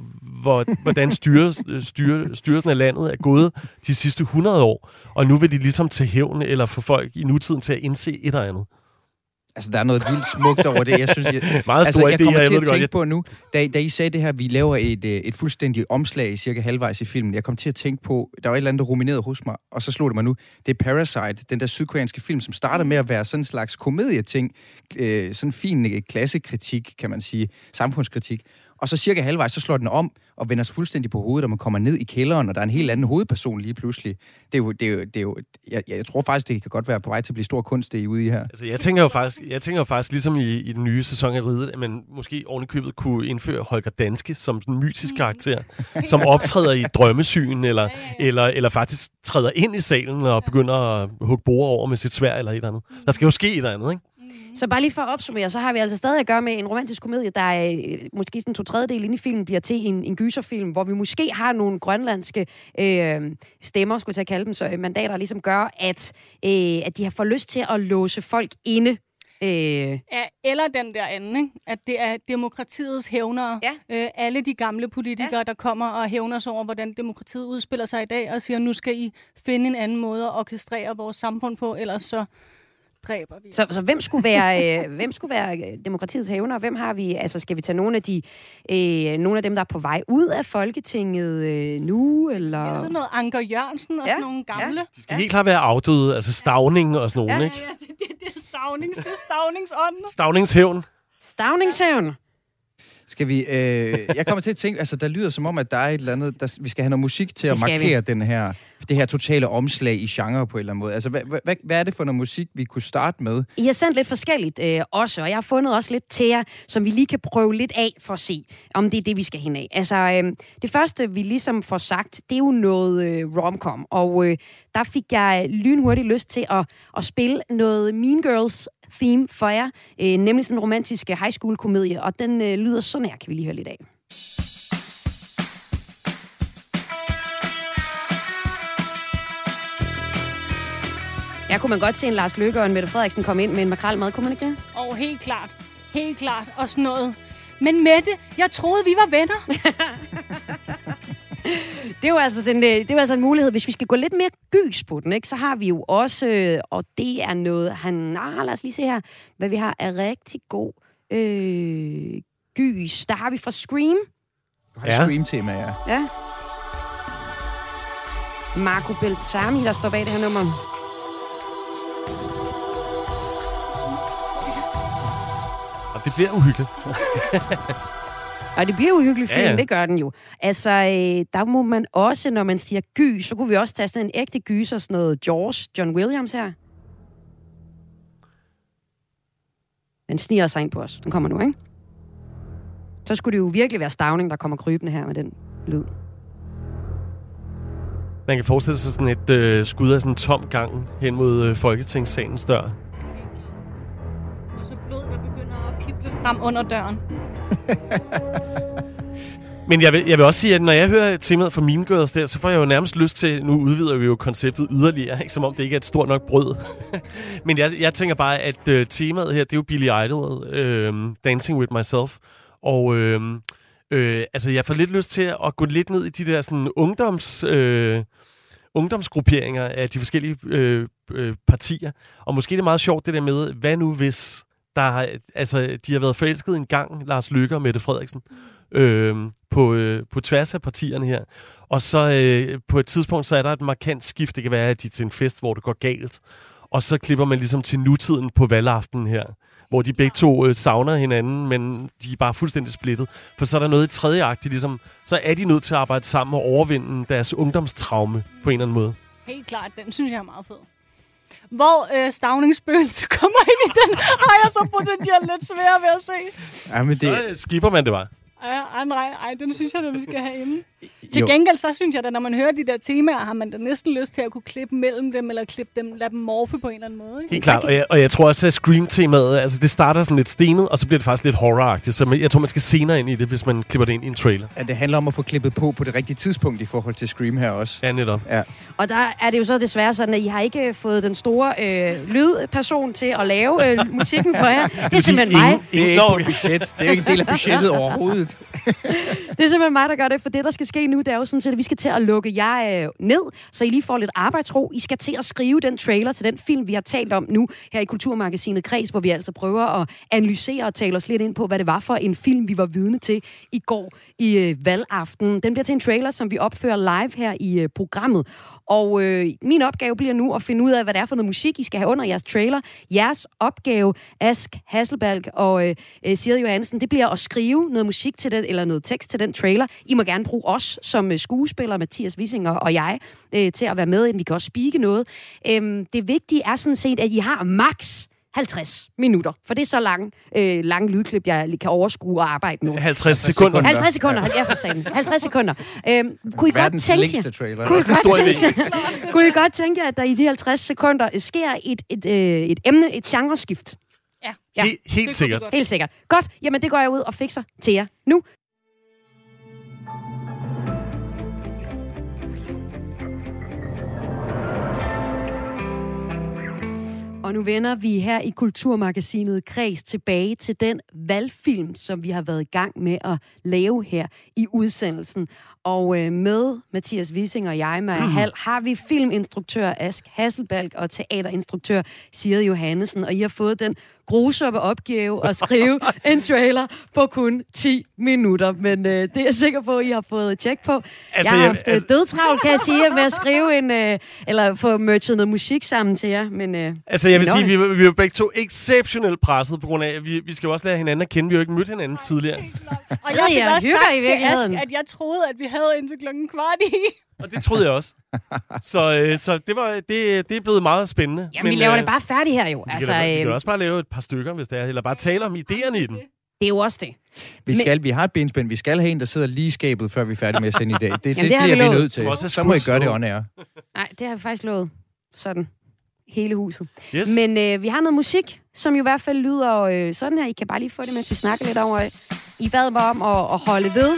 hvor, hvordan styres, styre, styrelsen af landet er gået de sidste 100 år. Og nu vil de ligesom til hævn eller få folk i nutiden til at indse et eller andet. Altså, der er noget vildt smukt over det. Jeg synes, jeg, Meget altså, jeg kommer jeg til ved at tænke godt. på nu, da, da I sagde det her, vi laver et, øh, et fuldstændigt omslag cirka halvvejs i filmen. Jeg kom til at tænke på, der var et eller andet, der ruminerede hos mig, og så slog det mig nu. Det er Parasite, den der sydkoreanske film, som starter med at være sådan en slags komedieting. Øh, sådan en fin øh, klassekritik, kan man sige. Samfundskritik. Og så cirka halvvejs, så slår den om og vender sig fuldstændig på hovedet, og man kommer ned i kælderen, og der er en helt anden hovedperson lige pludselig. Det er jo, det er jo, det er jo jeg, jeg tror faktisk, det kan godt være på vej til at blive stor kunst, det I er ude i her. Altså, jeg tænker jo faktisk, jeg tænker jo faktisk ligesom i, i den nye sæson af Ridet, at man måske ovenikøbet kunne indføre Holger Danske som en mytisk karakter, som optræder i drømmesyn, eller, eller, eller faktisk træder ind i salen og begynder at hugge bord over med sit svær eller et eller andet. Der skal jo ske et eller andet, ikke? Så bare lige for at opsummere, så har vi altså stadig at gøre med en romantisk komedie, der er øh, måske sådan to tredjedel inde i filmen bliver til en, en gyserfilm, hvor vi måske har nogle grønlandske øh, stemmer, skulle jeg kalde dem, så øh, mandater ligesom gør, at, øh, at de har fået lyst til at låse folk inde. Øh, Ja, eller den der anden, ikke? at det er demokratiets hævnere. Ja. Øh, alle de gamle politikere, ja. der kommer og hævner sig over, hvordan demokratiet udspiller sig i dag, og siger, nu skal I finde en anden måde at orkestrere vores samfund på, ellers så dræber vi. så, så hvem skulle være, øh, hvem skulle være øh, demokratiets hævner? Hvem har vi? Altså, skal vi tage nogle af de, øh, nogle af dem, der er på vej ud af Folketinget øh, nu, eller? Er sådan noget Anker Jørgensen og Ja, sådan nogle gamle. De skal helt klart være afdøde, altså stavning og sådan nogen, Ja, ikke? Ja, det, det, det er stavnings, det er stavningsånden. Stavningshævn. Stavningshævn. Skal vi... Øh, jeg kommer til at tænke, altså der lyder som om, at der er et eller andet, der, vi skal have noget musik til Det at markere den her, det her totale omslag i genre på en eller anden måde. Altså, hvad, hvad, hvad er det for noget musik, vi kunne starte med? I har sendt lidt forskelligt øh, også, og jeg har fundet også lidt til jer, som vi lige kan prøve lidt af for at se, om det er det, vi skal hen af. Altså, øh, det første, vi ligesom får sagt, det er jo noget øh, romcom, og øh, der fik jeg lynhurtigt lyst til at, at spille noget Mean Girls theme for jer, øh, nemlig sådan en romantisk high school komedie, og den øh, lyder sådan her, kan vi lige høre lidt af. Jeg kunne man godt se en Lars Løkke og en Mette Frederiksen komme ind med en makrelmad, kunne man ikke det? Og helt klart, helt klart, og sådan noget. Men Mette, jeg troede, vi var venner. Det er jo altså, den, øh, det er jo altså en mulighed. Hvis vi skal gå lidt mere gys på den, ikke, så har vi jo også, øh, og det er noget, han... Ah, lad os lige se her, hvad vi har af rigtig god øh, gys. Der har vi fra Scream. Du har Ja. ja. stream-tema, ja. Ja. Marco Beltrami, der står bag det her nummer. Og det bliver uhyggeligt. Og det bliver jo hyggeligt Ja, film, ja, ja. det gør den jo. Altså, øh, der må man også, når man siger gys, så kunne vi også tage sådan en ægte gys og sådan noget Jaws, John Williams her. Den sniger sig ind på os. Den kommer nu, ikke? Så skulle det jo virkelig være stavning, der kommer krybende her med den lyd. Man kan forestille sig sådan et øh, skud af sådan en tom gang hen mod øh, Folketingssalens dør. Frem under døren. Men jeg vil, jeg vil også sige, at når jeg hører temaet fra Mean Girls der, så får jeg jo nærmest lyst til, nu udvider vi jo konceptet yderligere, ikke? som om det ikke er et stort nok brød. Men jeg, jeg tænker bare, at øh, temaet her, det er jo Billy Idol, øh, Dancing With Myself. Og øh, øh, altså, jeg får lidt lyst til at gå lidt ned i de der sådan, ungdoms... Øh, ungdomsgrupperinger af de forskellige øh, øh, partier. Og måske det er meget sjovt det der med, hvad nu hvis der har, altså, de har været forelsket en gang, Lars Lykke og Mette Frederiksen, øh, på, øh, på tværs af partierne her. Og så øh, på et tidspunkt, så er der et markant skift. Det kan være, at de er til en fest, hvor det går galt. Og så klipper man ligesom til nutiden på valgaftenen her, hvor de begge to øh, savner hinanden, men de er bare fuldstændig splittet. For så er der noget i tredje akt, ligesom, så er de nødt til at arbejde sammen og overvinde deres ungdomstraume på en eller anden måde. Helt klart, den synes jeg er meget fed. Hvor øh, stavningsspøgelset kommer ind i den, har jeg så potentielt lidt svært ved at se. Ja, men Så det, øh, skipper man det bare. Ej, ej, nej, ej, den synes jeg, at vi skal have inde. Til Jo. gengæld, så synes jeg, at når man hører de der temaer, har man da næsten lyst til at kunne klippe mellem dem, eller klippe dem, lade dem morfe på en eller anden måde. Ikke? Helt klart, og jeg, og jeg tror også, at Scream-temaet, altså det starter sådan lidt stenet, og så bliver det faktisk lidt horroragtigt. Så jeg tror, man skal senere ind i det, hvis man klipper det ind i en trailer. at det handler om at få klippet på på det rigtige tidspunkt i forhold til Scream her også. Ja, netop. Ja. Og der er det jo så desværre sådan, at I har ikke fået den store øh, lydperson til at lave øh, musikken for jer. Det er simpelthen mig. Det er ikke på budget. Det er ikke en del af budgettet overhovedet. Det er simpelthen mig, der gør det, for det, der skal ske nu, det er jo sådan set, at vi skal til at lukke jer øh, ned, så I lige får lidt arbejdsro. I skal til at skrive den trailer til den film, vi har talt om nu her i Kulturmagasinet Kreds, hvor vi altså prøver at analysere og tale os lidt ind på, hvad det var for en film, vi var vidne til i går i øh, valgaften. Den bliver til en trailer, som vi opfører live her i øh, programmet. Og øh, min opgave bliver nu at finde ud af, hvad det er for noget musik, I skal have under jeres trailer. Jeres opgave, Ask Hasselbalg og øh, øh Siri Johansen, det bliver at skrive noget musik til den, eller noget tekst til den trailer. I må gerne bruge os som øh, skuespillere, Mathias Wissinger og jeg, øh, til at være med. Vi kan også spike noget. Øh, det vigtige er sådan set, at I har max 50 minutter. For det er så lang, øh, lang lydklip, jeg kan overskue og arbejde nu. 50 sekunder. 50 sekunder, ja for sagen. 50 sekunder. Øhm, kunne I godt tænke jer, trailer. kunne I godt tænke jer, kunne I godt tænke jer, at der i de 50 sekunder sker et, et, øh, et emne, et genreskift? Ja. Ja. He- helt sikkert. Helt sikkert. Godt, jamen det går jeg ud og fikser til jer nu. Og nu vender vi her i Kulturmagasinet Kreds tilbage til den valgfilm, som vi har været i gang med at lave her i udsendelsen. Og øh, med Mathias Wissing og jeg, Maja Hall, har vi filminstruktør Ask Hasselbalg og teaterinstruktør Siri Johannesen. Og I har fået den grusomme opgave at skrive en trailer på kun 10 minutter. Men øh, det er jeg sikker på, at I har fået tjek på. Altså, jeg har haft altså... altså- dødtravlt, kan jeg sige, med at skrive en... Øh, eller få merchet noget musik sammen til jer. Men, øh, Altså, jeg vil sige, vi, vi er jo begge to exceptionelt presset, på grund af, at vi, vi skal jo også lære hinanden at kende. Vi har jo ikke mødt hinanden tidligere. Og jeg fik og også hygger sagt i til? Ask, at jeg troede, at vi havde indtil klokken kvart i. Og det troede jeg også. Så, øh, så det, var, det, det er blevet meget spændende. Jamen, vi laver øh, det bare færdigt her jo. Vi, Altså, kan, da- vi kan øh, også bare lave et par stykker, hvis det er. Eller bare tale om idéerne i den. det er jo også det. Vi, Men- skal, vi har et benspænd. Vi skal have en, der sidder lige i skabet, før vi er færdige med at sende i dag. Det, det, det har bliver vi nødt til. Er Så må I gøre det on air. Nej, det har vi faktisk lovet. Sådan. Hele huset. Yes. Men øh, vi har noget musik, som jo i hvert fald lyder øh, sådan her. I kan bare lige få det, mens vi snakker lidt over. øh, I bad mig om at, at holde ved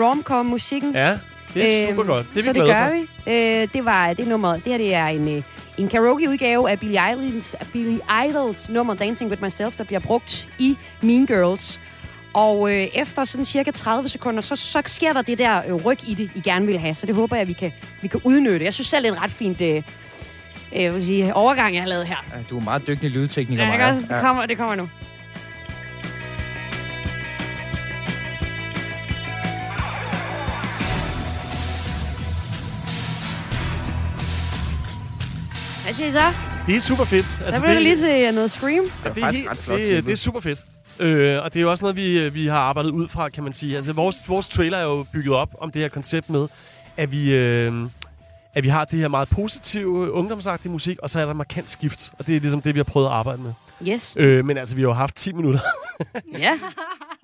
romcom-musikken. Ja, det er super Øhm, godt. Det er så vi det gør for. vi. Øh, det var det nummer. Det her det er en, øh, en karaoke-udgave af Billy Idols, Billy Idols nummer Dancing With Myself, der bliver brugt i Mean Girls. Og øh, efter sådan cirka 30 sekunder, så, så sker der det der øh, ryg i det, I gerne vil have. Så det håber jeg, vi kan, vi kan udnytte. Jeg synes selv, det er en ret fint øh, øh, jeg vil sige, overgang, jeg har lavet her. Ja, Du er meget dygtig lydtekniker, Ja, Maja. ikke også? Det kommer, det kommer nu. Hvad siger I så? Det er super fedt. Altså, der blev det lige til noget Scream. Ja, det, er faktisk helt, ret flot det, det er super fedt. Øh, og det er jo også noget, vi, vi har arbejdet ud fra, kan man sige. Altså, vores, vores trailer er jo bygget op om det her koncept med, at vi, øh, at vi har det her meget positive, ungdomsagtige musik, og så er der markant skift. Og det er ligesom det, vi har prøvet at arbejde med. Yes. Øh, men altså, vi har jo haft 10 minutter. Ja.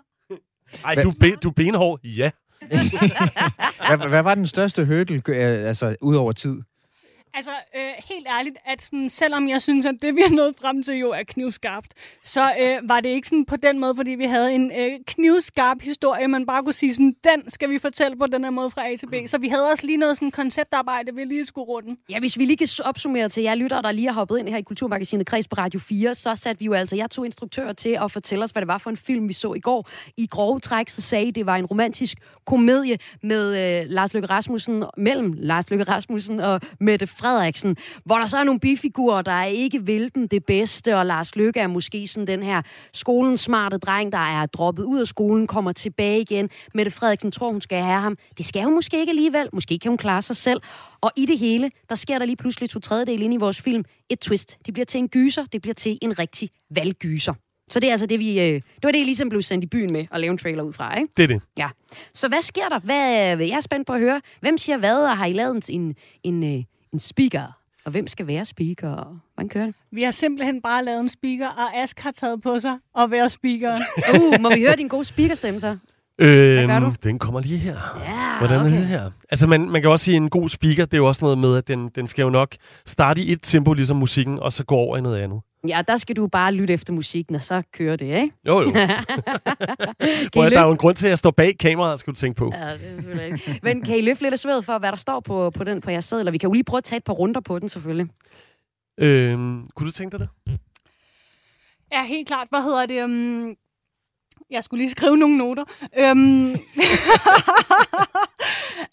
Ej, du, er be, du er benhård. Ja. Hvad, hvad var den største hurdle, øh, altså ud over tid? Altså, øh, helt ærligt, at sådan, selvom jeg synes, at det, vi har nået frem til, jo er knivskarpt, så øh, var det ikke sådan på den måde, fordi vi havde en øh, knivskarp historie, man bare kunne sige sådan, den skal vi fortælle på den her måde fra A til B. Så vi havde også lige noget sådan konceptarbejde, vi lige skulle runde. Ja, hvis vi lige kan opsummere til jer lyttere, der lige har hoppet ind her i Kulturmagasinet Kreds på Radio 4, så satte vi jo altså jeg to instruktører til at fortælle os, hvad det var for en film, vi så i går. I grove træk, så sagde I, det var en romantisk komedie med øh, Lars Løkke Rasmussen, mellem Lars Løkke Rasmussen og Mette Frederiksen, hvor der så er nogle bifigurer, der ikke vil dem det bedste, og Lars Løkke er måske sådan den her skolens smarte dreng, der er droppet ud af skolen, kommer tilbage igen. Mette Frederiksen tror, hun skal have ham. Det skal hun måske ikke alligevel. Måske kan hun klare sig selv. Og i det hele, der sker der lige pludselig to tredjedel ind i vores film. Et twist. Det bliver til en gyser. Det bliver til en rigtig valggyser. Så det er altså det, vi... Øh, det var det, jeg ligesom blev sendt i byen med at lave en trailer ud fra, ikke? Det er det. Ja. Så hvad sker der? Hvad, jeg er spændt på at høre. Hvem siger hvad, og har I lavet en, en, en, en speaker? Og hvem skal være speaker? Og hvordan kører det? Vi har simpelthen bare lavet en speaker, og Ask har taget på sig at være speaker. Uh, må vi høre din gode speakerstemme så? Øhm? Den kommer lige her. Ja, Hvordan okay. er det her? Altså, man, man kan også sige, at en god speaker, det er jo også noget med, at den, den skal jo nok starte i et tempo, ligesom musikken, og så gå over i noget andet. Ja, der skal du bare lytte efter musikken, og så kører det, ikke? Jo, jo. kan Prøv, I at, der er jo en grund til, at jeg står bag kameraet, skal du tænke på. Ja, det er. Men kan I løfte lidt af sved for, hvad der står på, på, den, på jeres sædler? Vi kan jo lige prøve at tage et par runder på den, selvfølgelig. Øhm, kunne du tænke dig det? Ja, helt klart. Hvad hedder det? Um... Jeg skulle lige skrive nogle noter. Øhm...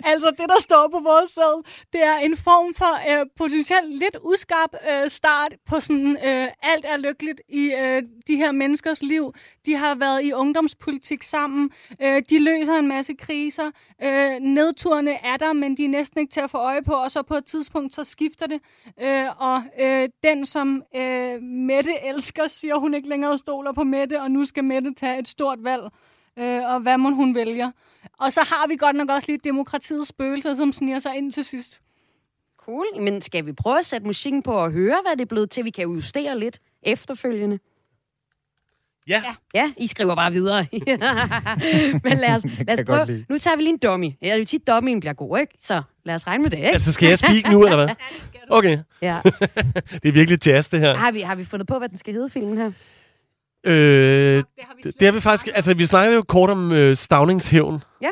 altså, det, der står på vores sæd, det er en form for øh, potentielt lidt uskarp øh, start på sådan, øh, alt er lykkeligt i øh, de her menneskers liv. De har været i ungdomspolitik sammen. Øh, de løser en masse kriser. Øh, nedturene er der, men de er næsten ikke til at få øje på, og så på et tidspunkt, så skifter det. Øh, og øh, den, som øh, Mette elsker, siger hun ikke længere stoler på Mette, og nu skal Mette tage et stort valg. Øh, og hvad må hun vælger? Og så har vi godt nok også lige demokratiets spøgelser, som sniger sig ind til sidst. Cool. Men skal vi prøve at sætte musikken på og høre, hvad det er blevet til? Vi kan justere lidt efterfølgende. Ja. Ja, I skriver bare videre. Men lad os, lad os prøve. Nu tager vi lige en dummy. Ja, det er jo tit, dummyen bliver god, ikke? Så lad os regne med det, ikke? Altså, skal jeg speak nu, eller hvad? Okay. Ja. Det er virkelig jazz, det her. Har vi, har vi fundet på, hvad den skal hedde, filmen her? Øh, det, det har vi faktisk... Altså, vi snakkede jo kort om øh, Stavnings hævn. Ja.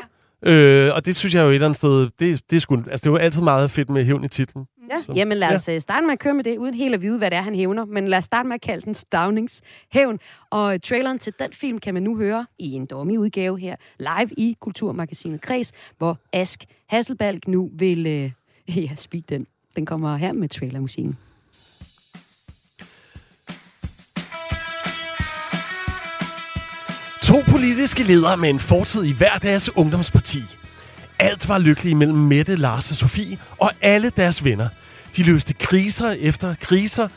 Øh, og det synes jeg jo et eller andet sted... Det, det, er sgu, altså, det er jo altid meget fedt med hævn i titlen. Ja. Så, Jamen lad os ja. starte med at køre med det, uden helt at vide, hvad det er, han hævner. Men lad os starte med at kalde den Staunings hævn. Og traileren til den film kan man nu høre i en dummy udgave her, live i Kulturmagasinet Kreds, hvor Ask Hasselbalg nu vil... Øh, ja, speak den. Den kommer her med trailermusikken. To politiske ledere med en fortid i hver deres ungdomsparti. Alt var lykkeligt mellem Mette, Lars og Sofie og alle deres venner. De løste kriser efter kriser.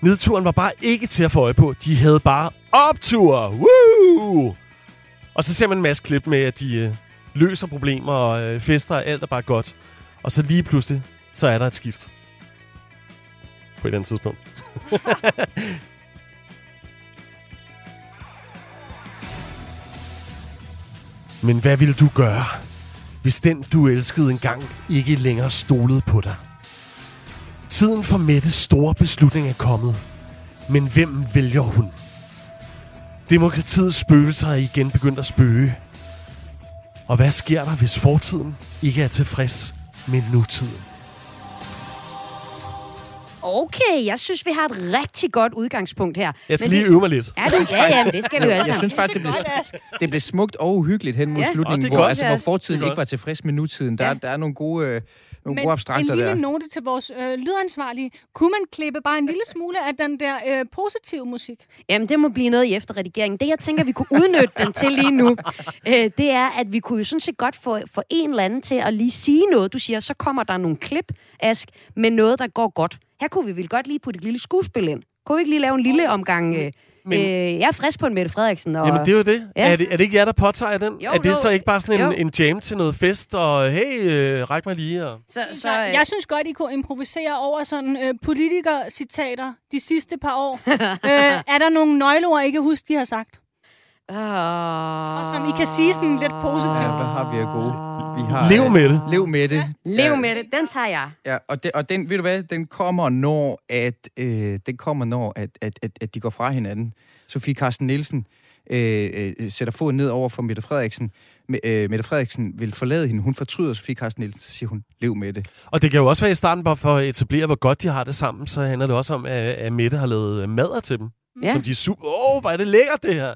Nedturen var bare ikke til at få øje på. De havde bare optur. Woo! Og så ser man en masse klip med, at de øh, løser problemer og øh, fester, og alt er bare godt. Og så lige pludselig, så er der et skift. På et andet tidspunkt. Men hvad ville du gøre, hvis den, du elskede engang, ikke længere stolede på dig? Tiden for Mettes store beslutning er kommet. Men hvem vælger hun? Demokratiets spøgelser er igen begyndt at spøge. Og hvad sker der, hvis fortiden ikke er tilfreds med nutiden? Okay, jeg synes, vi har et rigtig godt udgangspunkt her. Jeg skal Men lige det- øve mig lidt. Ja, det, ja, ja, men det skal vi jo alle Jeg synes faktisk, det blev, det blev smukt og uhyggeligt hen mod Ja. Slutningen, er hvor, godt. altså, hvor fortiden ikke var tilfreds med nutiden. Der, Ja. der er nogle gode, øh, Men gode en lille der. note til vores øh, lydansvarlige. Kunne man klippe bare en lille smule af den der øh, positive musik? Jamen, det må blive noget i efterredigeringen. Det, jeg tænker, vi kunne udnytte den til lige nu, øh, det er, at vi kunne jo sådan set godt få, få en eller anden til at lige sige noget. Du siger, så kommer der nogle klip, Ask, med noget, der går godt. Her kunne vi vel godt lige putte et lille skuespil ind. Kunne vi ikke lige lave en lille omgang... Øh, Men... Øh, jeg er frisk på en Mette Frederiksen. Og... Jamen, det er jo det. Ja. Er, det. er det ikke jer, der påtager den? Jo, er det jo. så ikke bare sådan en, Jo. en jam til noget fest, og hey, øh, ræk mig lige? Og... Så, Så, jeg, jeg synes godt, I kunne improvisere over sådan øh, politikercitater de sidste par år. øh, er der nogle nøgleord, I kan huske, de har sagt? Uh... Og som I kan sige sådan lidt positivt. Ja, hvad har vi af gode? Vi har, Lev med det. Lev med det. Lev med det. Den tager jeg. Ja, og, det, og den, ved du hvad, den kommer, når, at, øh, den kommer, når at, at, at, at de går fra hinanden. Sofie Carsten Nielsen øh, øh, sætter foden ned over for Mette Frederiksen. Me, øh, Mette Frederiksen vil forlade hende. Hun fortryder Sofie Carsten Nielsen, så siger hun, lev med det. Og det kan jo også være i starten, bare for at etablere, hvor godt de har det sammen, så handler det også om, at, at Mette har lavet madder til dem. Ja. Som de er super... Åh, oh, hvor er det lækkert, det her.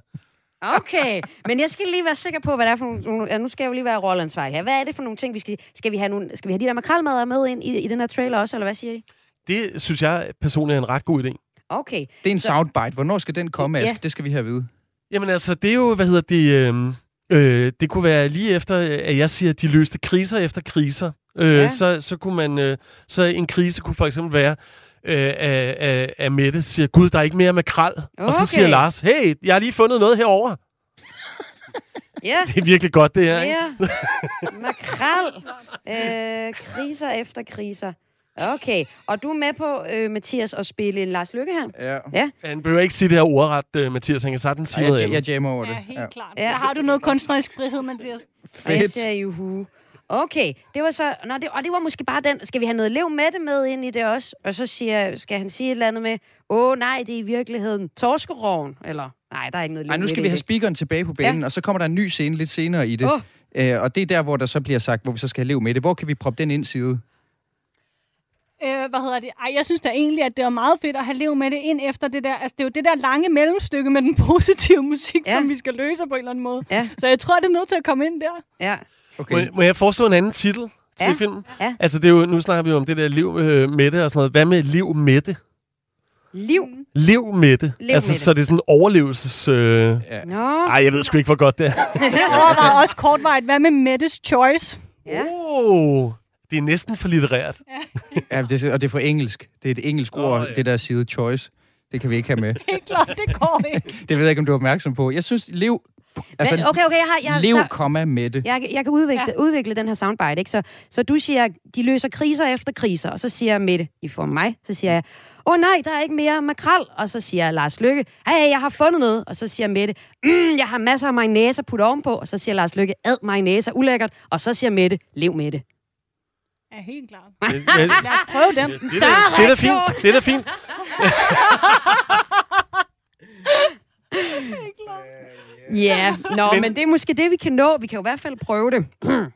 Okay, men jeg skal lige være sikker på, hvad det er for nogle... Ja, nu skal jeg jo lige være rolleansvarlig her. Hvad er det for nogle ting, vi skal... Skal vi have, nogle, skal vi have de der makrelmadder med ind i, i den her trailer også, eller hvad siger I? Det synes jeg personligt er en ret god idé. Okay. Det er en Så- soundbite. Hvornår skal den komme, Ja. Ask? Det skal vi have at vide. Jamen altså, det er jo, hvad hedder det... Øh, øh, det kunne være lige efter, at jeg siger, at de løste kriser efter kriser. Øh, Ja. ja. så, så kunne man... Øh, så en krise kunne for eksempel være, øh, at, at Mette siger, Gud, der er ikke mere makrel. Okay. Og så siger Lars, hey, jeg har lige fundet noget herover. Ja. Det er virkelig godt, det her, ikke? Ja. Makrel. Øh, kriser efter kriser. Okay. Og du er med på, øh, Mathias, at spille en Lars Lykke her? Ja. Ja. Han behøver ikke sige det her ordret, uh, Mathias. Han kan sagtens sige noget jeg, andet. jeg jammer over det. Ja, helt klart. Ja. Der har du noget kunstnerisk frihed, Mathias. Og jeg Fedt. siger juhu. Okay, det var så... Nå, det, og det var måske bare den... Skal vi have noget lev med det med ind i det også? Og så siger, skal han sige et eller andet med, åh nej, det er i virkeligheden torskeroven. Eller, nej, der er ikke noget lev Ej, nu skal vi have speakeren tilbage på banen, Ja. og så kommer der en ny scene lidt senere i det. Åh. Øh, og det er der, hvor der så bliver sagt, hvor vi så skal leve med det. Hvor kan vi proppe den ind side? Øh, hvad hedder det? Ej, jeg synes da egentlig, at det var meget fedt at have levet med det ind efter det der. Altså, det er jo det der lange mellemstykke med den positive musik, ja. som vi skal løse på en eller anden måde. Ja. Så jeg tror, det er nødt til at komme ind der. Ja. Okay. Må, jeg- må jeg foreslå en anden titel til Ja. filmen? Ja. Altså, det er jo, nu snakker vi jo om det der liv øh, med det og sådan noget. Hvad med liv med det? Liv. Liv med det. Liv altså, med så det er sådan overlevelses... Øh... Ja. Nå. Ej, jeg ved sgu ikke, hvor godt det er. Jeg overvejede også kortvarigt, hvad med Mettes Choice? Ja. Oh, det er næsten for litterært. Ja, det, er- og det er for engelsk. Det er et engelsk Nå, ord, ja. det der side choice. Det kan vi ikke have med. Helt klart, det går ikke. Det ved jeg ikke, om du er opmærksom på. Jeg synes, lev... Altså, okay, okay, jeg har... Jeg, lev, så, komma med det. jeg, jeg kan udvikle, ja. udvikle den her soundbite, ikke? Så, så du siger, de løser kriser efter kriser, og så siger Mette, i form af mig, så siger jeg, åh oh, nej, der er ikke mere makrel. Og så siger Lars Lykke, hey, jeg har fundet noget. Og så siger Mette, mm, jeg har masser af mayonnaise at putte ovenpå. Og så siger Lars Lykke, ad mayonnaise er ulækkert. Og så siger Mette, lev med det. Ja, helt klart. Lad os prøve den. Det er, da, det er da fint. Det er da fint. Ja, nå, men... men det er måske det, vi kan nå. Vi kan jo i hvert fald prøve det.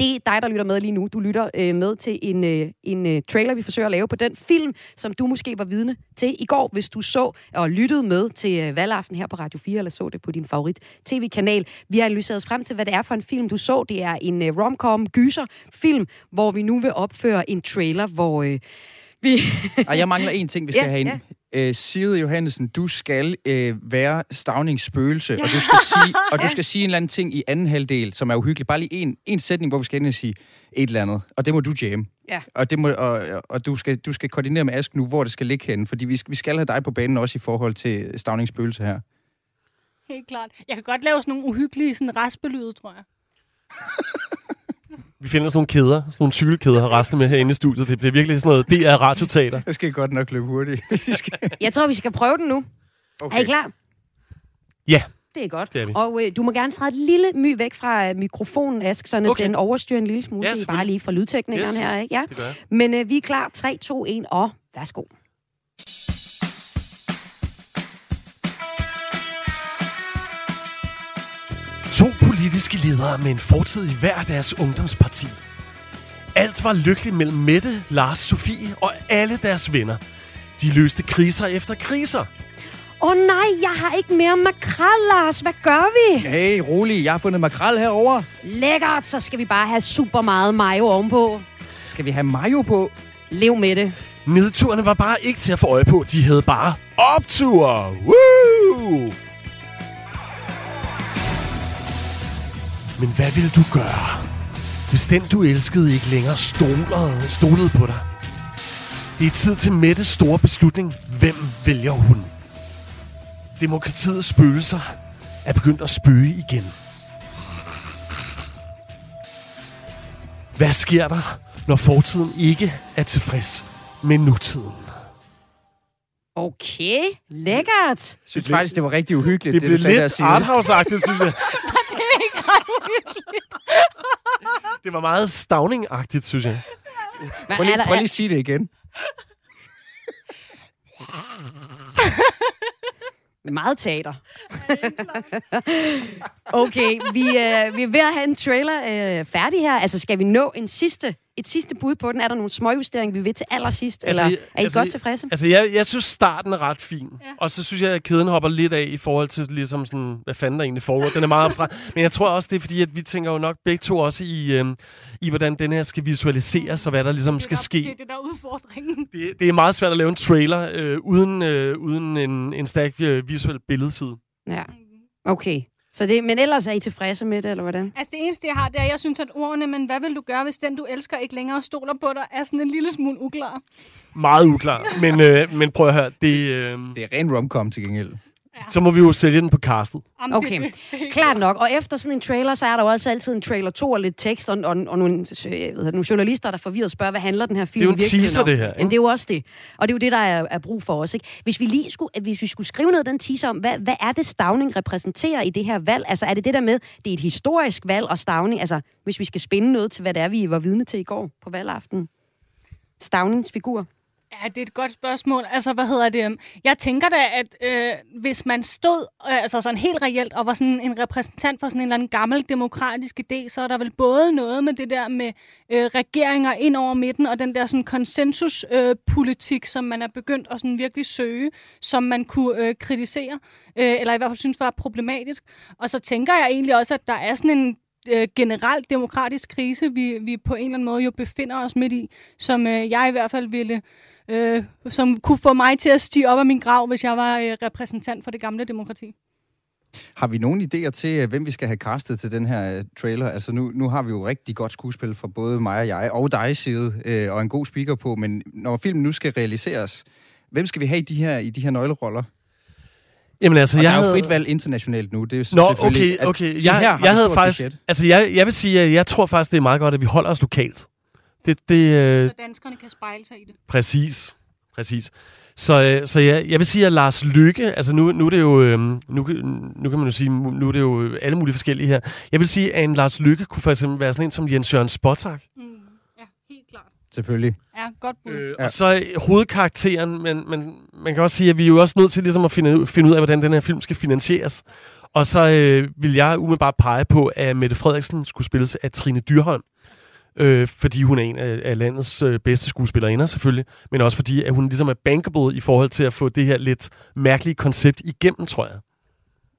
Det er dig, der lytter med lige nu. Du lytter øh, med til en, øh, en øh, trailer, vi forsøger at lave på den film, som du måske var vidne til i går, hvis du så og lyttede med til øh, valgaften her på Radio 4, eller så det på din favorit tv-kanal. Vi har analyseret os frem til, hvad det er for en film, du så. Det er en øh, rom-com gyser-film, hvor vi nu vil opføre en trailer, hvor øh, vi... Og jeg mangler en ting, vi skal Ja, have ind. ja. Øh, Side Johansen, du skal øh, være Stavnings spøgelse, og du skal sige og du skal sige en eller anden ting i anden halvdel, som er uhyggelig. Bare lige en, en sætning, hvor vi skal ind og sige et eller andet, og det må du jamme. Ja. Og, det må, og, og du, skal, du skal koordinere med Ask nu, hvor det skal ligge henne, fordi vi, vi skal have dig på banen også i forhold til Stavnings spøgelse her. Helt klart. Jeg kan godt lave sådan nogle uhyggelige sådan raspelyde, tror jeg. Vi finder sådan nogle kæder, sådan nogle cykelkæder har raslet med herinde i studiet. Det bliver virkelig sådan noget DR radioteater. Jeg skal godt nok løbe hurtigt. Jeg tror, vi skal prøve den nu. Okay. Er I klar? Ja. Det er godt. Det er vi. Og øh, du må gerne træde et lille my væk fra øh, mikrofonen, Ask, så okay. Den overstyrer en lille smule. Ja, det er bare lige fra lydteknikeren Yes, her, ikke? Ja. det gør jeg. Men øh, vi er klar. 3, 2, 1 og værsgo. Politiske ledere med en fortid i hver deres ungdomsparti. Alt var lykkeligt mellem Mette, Lars, Sofie og alle deres venner. De løste kriser efter kriser. Åh oh, nej, jeg har ikke mere makrel, Lars. Hvad gør vi? Hey, rolig, jeg har fundet makrel herover. Lækkert, så skal vi bare have super meget mayo ovenpå. Skal vi have mayo på? Lev med det. Nedturene var bare ikke til at få øje på. De havde bare optur. Woo! Men hvad ville du gøre, hvis den du elskede ikke længere stolede, stolede på dig? Det er tid til Mettes store beslutning. Hvem vælger hun? Demokratiets spøgelser er begyndt at spøge igen. Hvad sker der, når fortiden ikke er tilfreds med nutiden? Okay, lækkert. Jeg synes faktisk, det var rigtig uhyggeligt, Det, det, du blev der, lidt Signe. arthouse-agtigt, synes jeg. det ikke ret uhyggeligt. Det var meget stavning-agtigt, synes jeg. Prøv lige, prøv lige at sige det igen. Meget teater. okay, vi, øh, vi er ved at have en trailer øh, færdig her. Altså, skal vi nå en sidste, et sidste bud på den? Er der nogle småjusteringer, vi vil til allersidst? Altså, eller er I altså, godt tilfredse? Altså, jeg, jeg synes, starten er ret fin. Ja. Og så synes jeg, at kæden hopper lidt af i forhold til, ligesom sådan, hvad fanden der egentlig foregår. Den er meget abstrakt. Men jeg tror også, det er fordi, at vi tænker jo nok begge to også i, øhm, i hvordan den her skal visualiseres, og hvad der ligesom skal ske. Det er det, der er udfordringen. Det, det er meget svært at lave en trailer øh, uden, øh, uden en, en stærk øh, visuel billedside. Ja, okay. Så det, men ellers er I tilfredse med det, eller hvordan? Altså det eneste, jeg har, det er, at jeg synes, at ordene, men hvad vil du gøre, hvis den, du elsker, ikke længere stoler på dig, er sådan en lille smule uklar. Meget uklar. men, øh, men prøv at høre, det... Øh, det er ren romcom til gengæld. Så må vi jo sælge den på castet. Okay, klart nok. Og efter sådan en trailer, så er der jo også altid en trailer 2 og lidt tekst, og, og, og nogle, øh, jeg ved, nogle journalister, der forvirret spørger, hvad handler den her film Det er jo en teaser, om? det her, ikke? Jamen, det er jo også det. Og det er jo det, der er, er brug for os. Ikke? Hvis vi lige skulle, hvis vi skulle skrive noget af den teaser om, hvad, hvad er det, Stavning repræsenterer i det her valg? Altså er det det der med, det er et historisk valg, og Stavning, altså hvis vi skal spænde noget til, hvad det er, vi var vidne til i går på valgaften. Stavnings figur. Ja, det er et godt spørgsmål. Altså, hvad hedder det? Jeg tænker da, at øh, hvis man stod øh, altså sådan helt reelt og var sådan en repræsentant for sådan en eller anden gammel demokratisk idé, så er der vel både noget med det der med øh, regeringer ind over midten og den der sådan konsensuspolitik, øh, som man er begyndt at sådan virkelig søge, som man kunne øh, kritisere, øh, eller i hvert fald synes var problematisk. Og så tænker jeg egentlig også, at der er sådan en øh, generelt demokratisk krise, vi, vi på en eller anden måde jo befinder os midt i, som øh, jeg i hvert fald ville, øh, som kunne få mig til at stige op af min grav, hvis jeg var øh, repræsentant for det gamle demokrati. Har vi nogle idéer til, øh, hvem vi skal have castet til den her øh, trailer? Altså nu, nu har vi jo rigtig godt skuespil fra både mig og jeg, og dig, Side, øh, og en god speaker på, men når filmen nu skal realiseres, hvem skal vi have i de her, i de her nøgleroller? Jamen altså, og jeg der er jo havde- frit valg internationalt nu. Det er jo Nå, selvfølgelig, okay, okay. Jeg, her har jeg havde faktisk... budget. Altså, jeg, jeg vil sige, at jeg tror faktisk, det er meget godt, at vi holder os lokalt. Det, det, øh, Så danskerne kan spejle sig i det. Præcis. Præcis. Så, øh, så jeg, jeg vil sige, at Lars Lykke, altså nu, nu er det jo, øh, nu, nu kan man jo sige, nu er det jo alle mulige forskellige her. Jeg vil sige, at en Lars Lykke kunne for eksempel være sådan en som Jens Jørgen Spottak. Selvfølgelig. Ja, godt bud. Øh, og så øh, hovedkarakteren, men, men man kan også sige, at vi er jo også nødt til ligesom at finde, ud- finde ud af, hvordan den her film skal finansieres. Og så øh, vil jeg umiddelbart pege på, at Mette Frederiksen skulle spilles af Trine Dyrholm. Øh, fordi hun er en af, af landets øh, bedste skuespillerinder selvfølgelig, men også fordi, at hun ligesom er bankable i forhold til at få det her lidt mærkelige koncept igennem, tror jeg.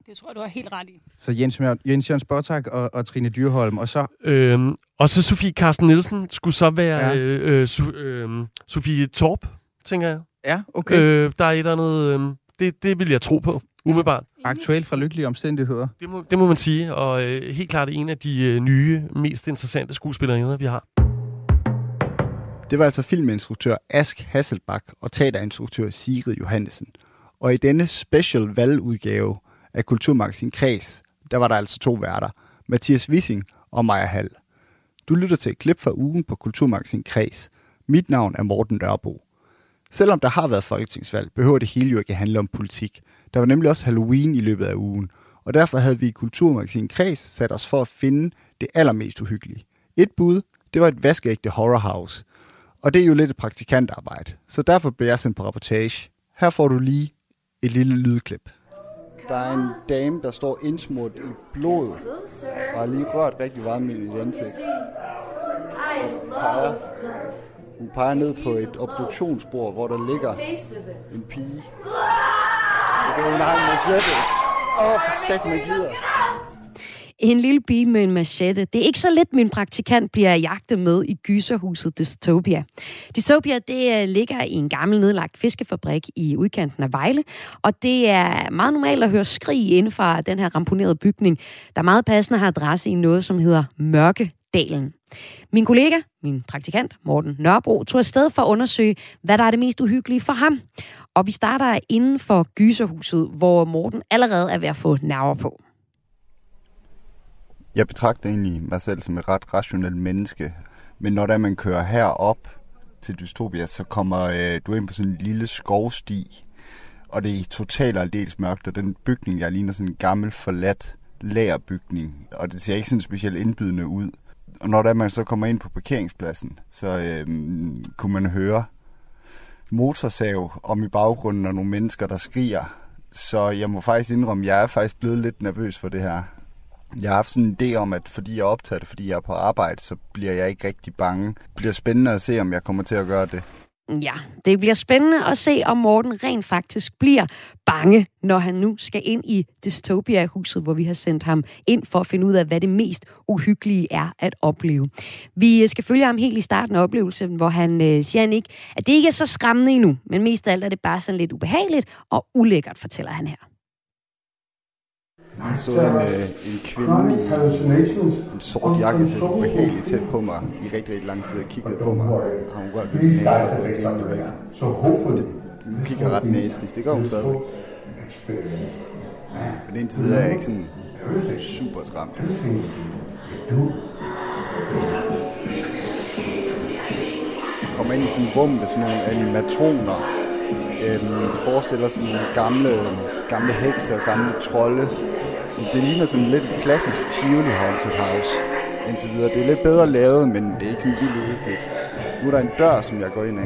Det tror jeg, du har helt ret i. Så Jens, Jens Jørgen Spottak og, og Trine Dyrholm, og så... Øhm, og så Sofie Carsten Nielsen skulle så være Ja. øh, øh, so, øh, Sofie Torp, tænker jeg. Ja, okay. Øh, der er et eller andet... Øh, det, det vil jeg tro på, umiddelbart. Aktuelt fra lykkelige omstændigheder. Det må, det må man sige, og øh, helt klart en af de øh, nye, mest interessante skuespillerinder, vi har. Det var altså filminstruktør Ask Hasselbach og teaterinstruktør Sigrid Johannesen. Og i denne special valgudgave af Kulturmagasin Kreds, der var der altså to værter, Mathias Wissing og Maja Hall. Du lytter til et klip fra ugen på Kulturmagasin Kreds. Mit navn er Morten Nørbo. Selvom der har været folketingsvalg, behøver det hele jo ikke at handle om politik. Der var nemlig også Halloween i løbet af ugen, og derfor havde vi i Kulturmagasin Kreds sat os for at finde det allermest uhyggelige. Et bud, det var et vaskeægte horror house. Og det er jo lidt et praktikantarbejde, så derfor blev jeg sendt på rapportage. Her får du lige et lille lydklip. Der er en dame, der står indsmurt i blod, og har lige rørt rigtig varmt med mit ansigt. Hun peger, hun peger ned på et obduktionsbord, hvor der ligger en pige. Det kan hun har en machete. Åh, oh, for sat mig glider. En lille bi med en machette. Det er ikke så lidt, min praktikant bliver jagtet med i gyserhuset Dystopia. Dystopia, det øh, ligger i en gammel nedlagt fiskefabrik i udkanten af Vejle, og det er meget normalt at høre skrig inden for den her ramponerede bygning, der meget passende har adresse i noget, som hedder Mørke Dalen. Min kollega, min praktikant Morten Nørrebro, tog afsted for at undersøge, hvad der er det mest uhyggelige for ham. Og vi starter inden for gyserhuset, hvor Morten allerede er ved at få nerver på. Jeg betragter egentlig mig selv som et ret rationelt menneske, men når der man kører herop til Dystopia, så kommer øh, du ind på sådan en lille skovsti, og det er totalt aldeles mørkt, og den bygning, jeg ligner sådan en gammel forladt lagerbygning, og det ser ikke sådan specielt indbydende ud. Og når der man så kommer ind på parkeringspladsen, så øh, kunne man høre motorsav om i baggrunden og nogle mennesker, der skriger. Så jeg må faktisk indrømme, at jeg er faktisk blevet lidt nervøs for det her. Jeg har haft sådan en idé om, at fordi jeg optager det, fordi jeg er på arbejde, så bliver jeg ikke rigtig bange. Det bliver spændende at se, om jeg kommer til at gøre det. Ja, det bliver spændende at se, om Morten rent faktisk bliver bange, når han nu skal ind i Dystopia-huset, hvor vi har sendt ham ind for at finde ud af, hvad det mest uhyggelige er at opleve. Vi øh, skal følge ham helt i starten af oplevelsen, hvor han øh, siger han ikke, at det ikke er så skræmmende endnu, men mest af alt er det bare sådan lidt ubehageligt og ulækkert, fortæller han her. Der stod en, øh, en kvinde i en sort jakke, så ubehageligt tæt på mig i rigtig, rigtig lang tid og kiggede på mig. Og hun rørte min nære og gik væk. Det, hun kigger ret næstig. Det gør hun stadigvæk. Men indtil videre er jeg ikke sådan super skræmt. kommer ind i sådan et rum med sådan nogle animatroner. Øhm, de forestiller sådan nogle gamle, gamle hekser, gamle trolde. Altså, det ligner sådan lidt klassisk Tivoli Haunted House indtil videre. Det er lidt bedre lavet, men det er ikke sådan vildt uhyggeligt. Nu er der en dør, som jeg går ind af.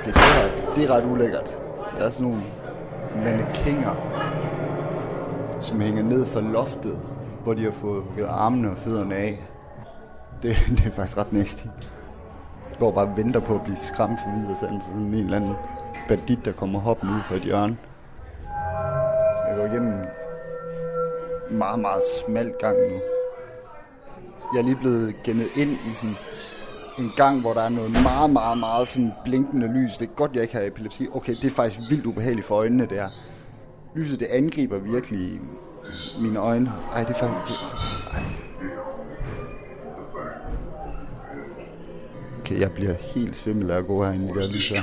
Okay, det er, det er ret ulækkert. Der er sådan nogle mannekinger, som hænger ned fra loftet, hvor de har fået hugget armene og fødderne af. Det, det er faktisk ret næstigt. Jeg går bare og venter på at blive skræmt for videre, sådan sådan en eller anden bandit, der kommer hoppen ud fra et hjørne. Igennem en meget, meget smal gang nu. Jeg er lige blevet gennet ind i sådan en gang, hvor der er noget meget, meget, meget sådan blinkende lys. Det er godt, jeg ikke har epilepsi. Okay, det er faktisk vildt ubehageligt for øjnene, det her. Lyset, det angriber virkelig mine øjne. Ej, det er faktisk... Det, ej. Okay, jeg bliver helt svimmel af at gå herinde i det her lys her.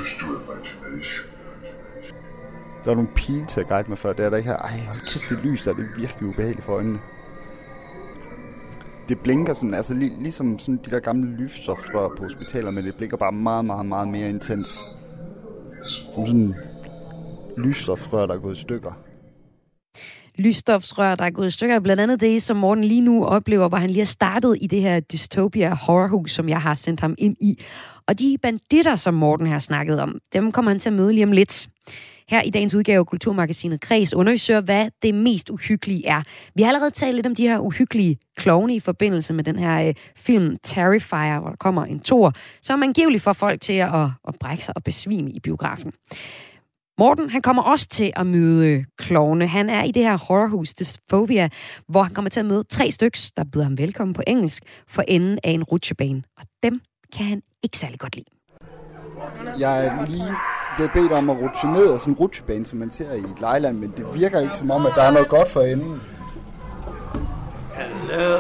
Der var nogle pile til at guide mig før, det er der ikke her. Ej, hold kæft, det lys der, det er virkelig ubehageligt for øjnene. Det blinker sådan, altså lig, ligesom sådan de der gamle lysstofrør på hospitaler, men det blinker bare meget, meget, meget mere intens. Som sådan lysstofrør, der er gået i stykker lysstofsrør, der er gået i stykker. Blandt andet det, som Morten lige nu oplever, hvor han lige er startet i det her dystopia horrorhus, som jeg har sendt ham ind i. Og de banditter, som Morten har snakket om, dem kommer han til at møde lige om lidt. Her i dagens udgave af Kulturmagasinet Kreds undersøger, hvad det mest uhyggelige er. Vi har allerede talt lidt om de her uhyggelige klovne i forbindelse med den her øh, film Terrifier, hvor der kommer en tor, som angiveligt får folk til at, at, at brække sig og besvime i biografen. Morten, han kommer også til at møde øh, klovne. Han er i det her horrorhus, Dysphobia, hvor han kommer til at møde tre stykker, der byder ham velkommen på engelsk, for enden af en rutsjebane. Og dem kan han ikke særlig godt lide. Jeg er lige blevet bedt om at rutsche ned af sådan en rutsjebane, som man ser i Lejland, men det virker ikke som om, at der er noget godt for enden. Hello.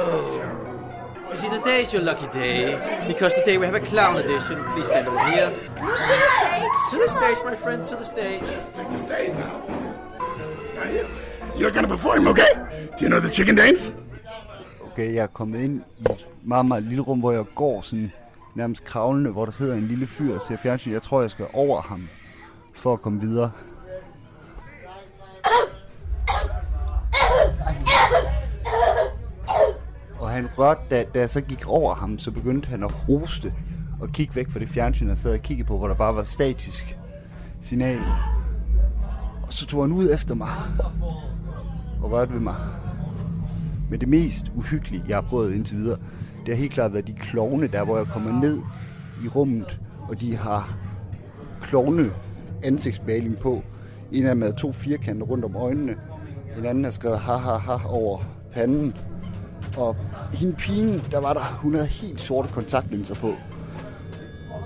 You see, today is your lucky day because today we have a clown edition. Please stand over here. To the stage, my friend, to the stage. Let's take the stage now. Now you, you're gonna perform, okay? Do you know the chicken dance? Okay, jeg er kommet ind i et meget, meget lille rum, hvor jeg går sådan nærmest kravlende, hvor der sidder en lille fyr og ser fjernsyn. Jeg tror, jeg skal over ham for at komme videre. Og han rørte, da, da jeg så gik over ham, så begyndte han at hoste og kigge væk fra det fjernsyn, jeg sad og kiggede på, hvor der bare var statisk signal. Og så tog han ud efter mig og rørte ved mig. Men det mest uhyggelige, jeg har prøvet indtil videre, det har helt klart været de klovne, der hvor jeg kommer ned i rummet, og de har klovne ansigtsmaling på. En af dem havde to firkanter rundt om øjnene. En anden har skrevet ha ha ha over panden. Og hende pigen, der var der, hun havde helt sorte kontaktlinser på.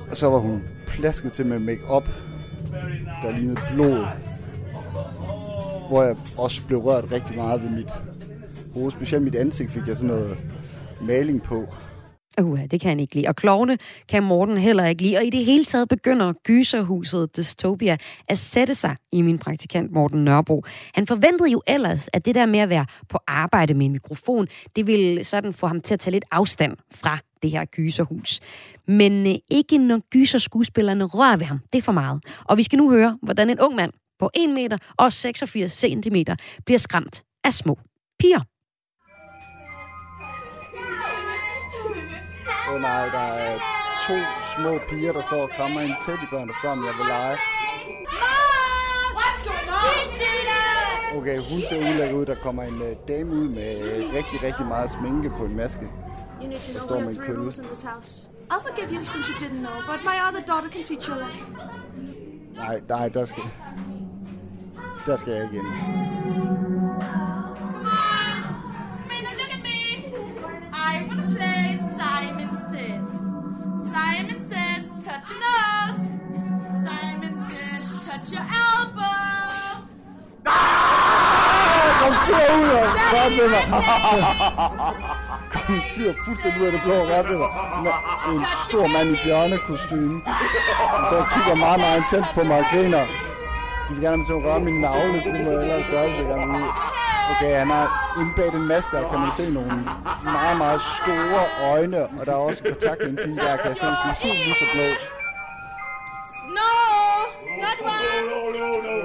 Og så var hun plasket til med make-up, der lignede blod. Hvor jeg også blev rørt rigtig meget ved mit hoved. Specielt mit ansigt fik jeg sådan noget maling på. Uh, det kan han ikke lide. Og klovne kan Morten heller ikke lide. Og i det hele taget begynder gyserhuset Dystopia at sætte sig i min praktikant Morten Nørbo. Han forventede jo ellers, at det der med at være på arbejde med en mikrofon, det ville sådan få ham til at tage lidt afstand fra det her gyserhus. Men øh, ikke når gyserskuespillerne rører ved ham. Det er for meget. Og vi skal nu høre, hvordan en ung mand på 1 meter og 86 centimeter bliver skræmt af små piger. Oh, nej, der er to små piger, der står og krammer en teddybørn, der spørger, om jeg vil lege. Okay, hun ser ulækker ud. Der kommer en uh, dame ud med uh, rigtig, rigtig meget sminke på en maske. Der står med en kølle. I'll forgive you since you didn't know, but my other daughter can teach you a lesson. Nej, nej, der skal... Der skal jeg ikke ind. I wanna play Simon Says. Simon Says, touch your nose. Simon Says, touch your elbow. Kom fyr ud og rør ved mig. Kom fyr fuldstændig ud af det blå og rør ved mig. Med en stor mand i bjørnekostyme, som står og kigger meget, meget intens på mig og griner. De vil gerne have mig til at røre min navle, så det må jeg gøre, hvis jeg gerne vil. Okay, han har inde bag den maske, der kan man se nogle meget, meget store øjne, og der er også kontaktlinse i, der kan jeg se sådan helt lys og blå. No, not one. No, no, no.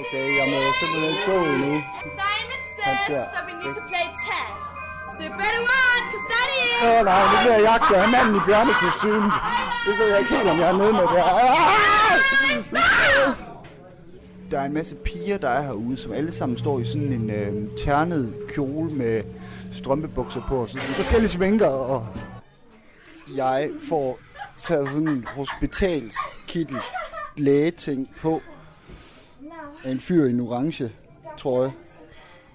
Okay, jeg må simpelthen ikke gå endnu. Simon says that we need to play tag. So better run, cause daddy is... Åh oh, nej, nu bliver jeg jagtet af manden i bjørnekostymen. Det ved jeg ikke helt, om jeg er nede med det her. Der er en masse piger, der er herude, som alle sammen står i sådan en øh, ternet kjole med strømpebukser på. og Sådan forskellige sminker, og jeg får taget sådan en hospitalskittel lægeting på af en fyr i en orange trøje.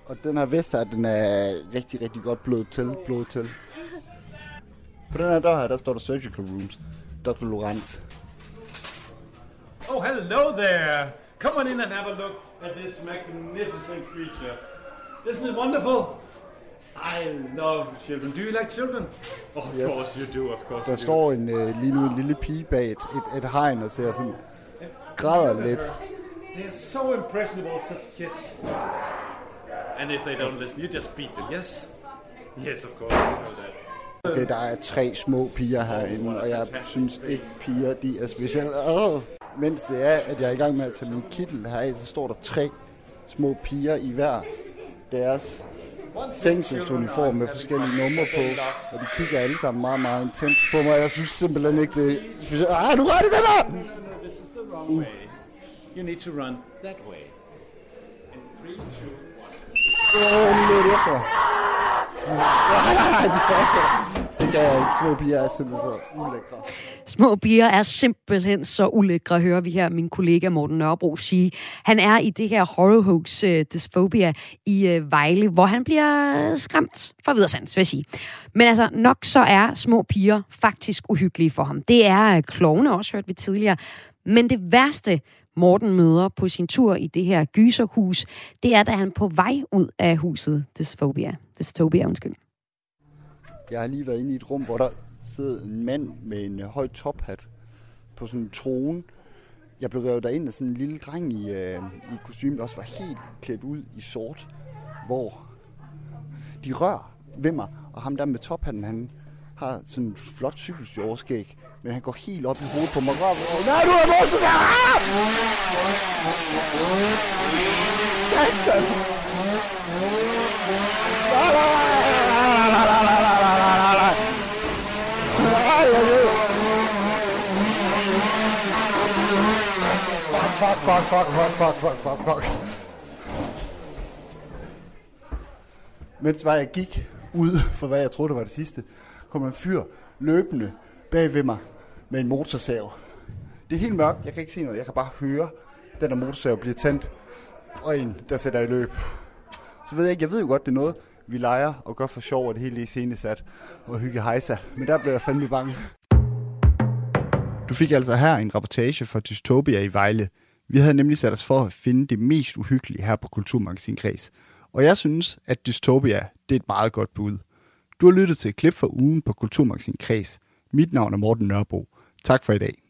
Og den her vest her, den er rigtig, rigtig godt blødt til. Blødt til. På den her dør her, der står der Surgical Rooms. Dr. Lorenz. Oh, hello there. Come on in and have a look at this magnificent creature. Isn't it wonderful? I love children. Do you like children? Of Yes. course you do, of course Der you står en, øh, lige nu en lille pige bag et, et, et hegn og ser sådan, græder lidt. They're so impressionable, such kids. And if they don't listen, you just beat them, yes? Yes, of course, you know that. Okay, der er tre små piger herinde, og jeg synes ikke piger, de er specielt. Oh. Mens det er, at jeg er i gang med at tage min kittel heraf, så står der tre små piger i hver deres fængselsuniform med forskellige numre på, og de kigger alle sammen meget, meget intens på mig. Jeg synes simpelthen ikke, det er. Ah, nu rører de ved mig! Way. You need to run that way. In three, two, one. Åh, nu løber de efter mig. Nej, nej, de fortsætter. Det kan jeg. Små piger er simpelthen så ulækre. Små piger er simpelthen så ulækre, hører vi her min kollega Morten Nørrebro sige. Han er i det her horror hoax øh, uh, Dysphobia i uh, Vejle, hvor han bliver øh, skræmt for videresands, vil jeg sige. Men altså, nok så er små piger faktisk uhyggelige for ham. Det er uh, klovne også, hørt vi tidligere. Men det værste, Morten møder på sin tur i det her gyserhus, det er, da han er på vej ud af huset Dysphobia. Dystopia, undskyld. Jeg har lige været inde i et rum, hvor der sidder en mand med en øh, høj tophat på sådan en trone. Jeg blev revet derind af sådan en lille dreng i, øh, i kostume, der også var helt klædt ud i sort, hvor de rør ved mig, og ham der med tophatten, han har sådan en flot cykelstjåreskæg, men han går helt op i hovedet på mig. og Rør. Nej, du er vores, så ah! Satan! Ah! fuck, fuck, fuck, fuck, fuck, fuck, fuck, fuck. Mens var jeg gik ud for, hvad jeg troede, det var det sidste, kom en fyr løbende bag ved mig med en motorsav. Det er helt mørkt, jeg kan ikke se noget, jeg kan bare høre, den der motorsav bliver tændt, og en, der sætter i løb. Så ved jeg ikke, jeg ved jo godt, det er noget, vi leger og gør for sjov, og det hele lige scenesat og hygge hejsa. Men der blev jeg fandme bange. Du fik altså her en rapportage fra Dystopia i Vejle, vi havde nemlig sat os for at finde det mest uhyggelige her på Kulturmagasin Kreds. Og jeg synes, at Dystopia det er et meget godt bud. Du har lyttet til et klip fra ugen på Kulturmagasin Kreds. Mit navn er Morten Nørbo. Tak for i dag.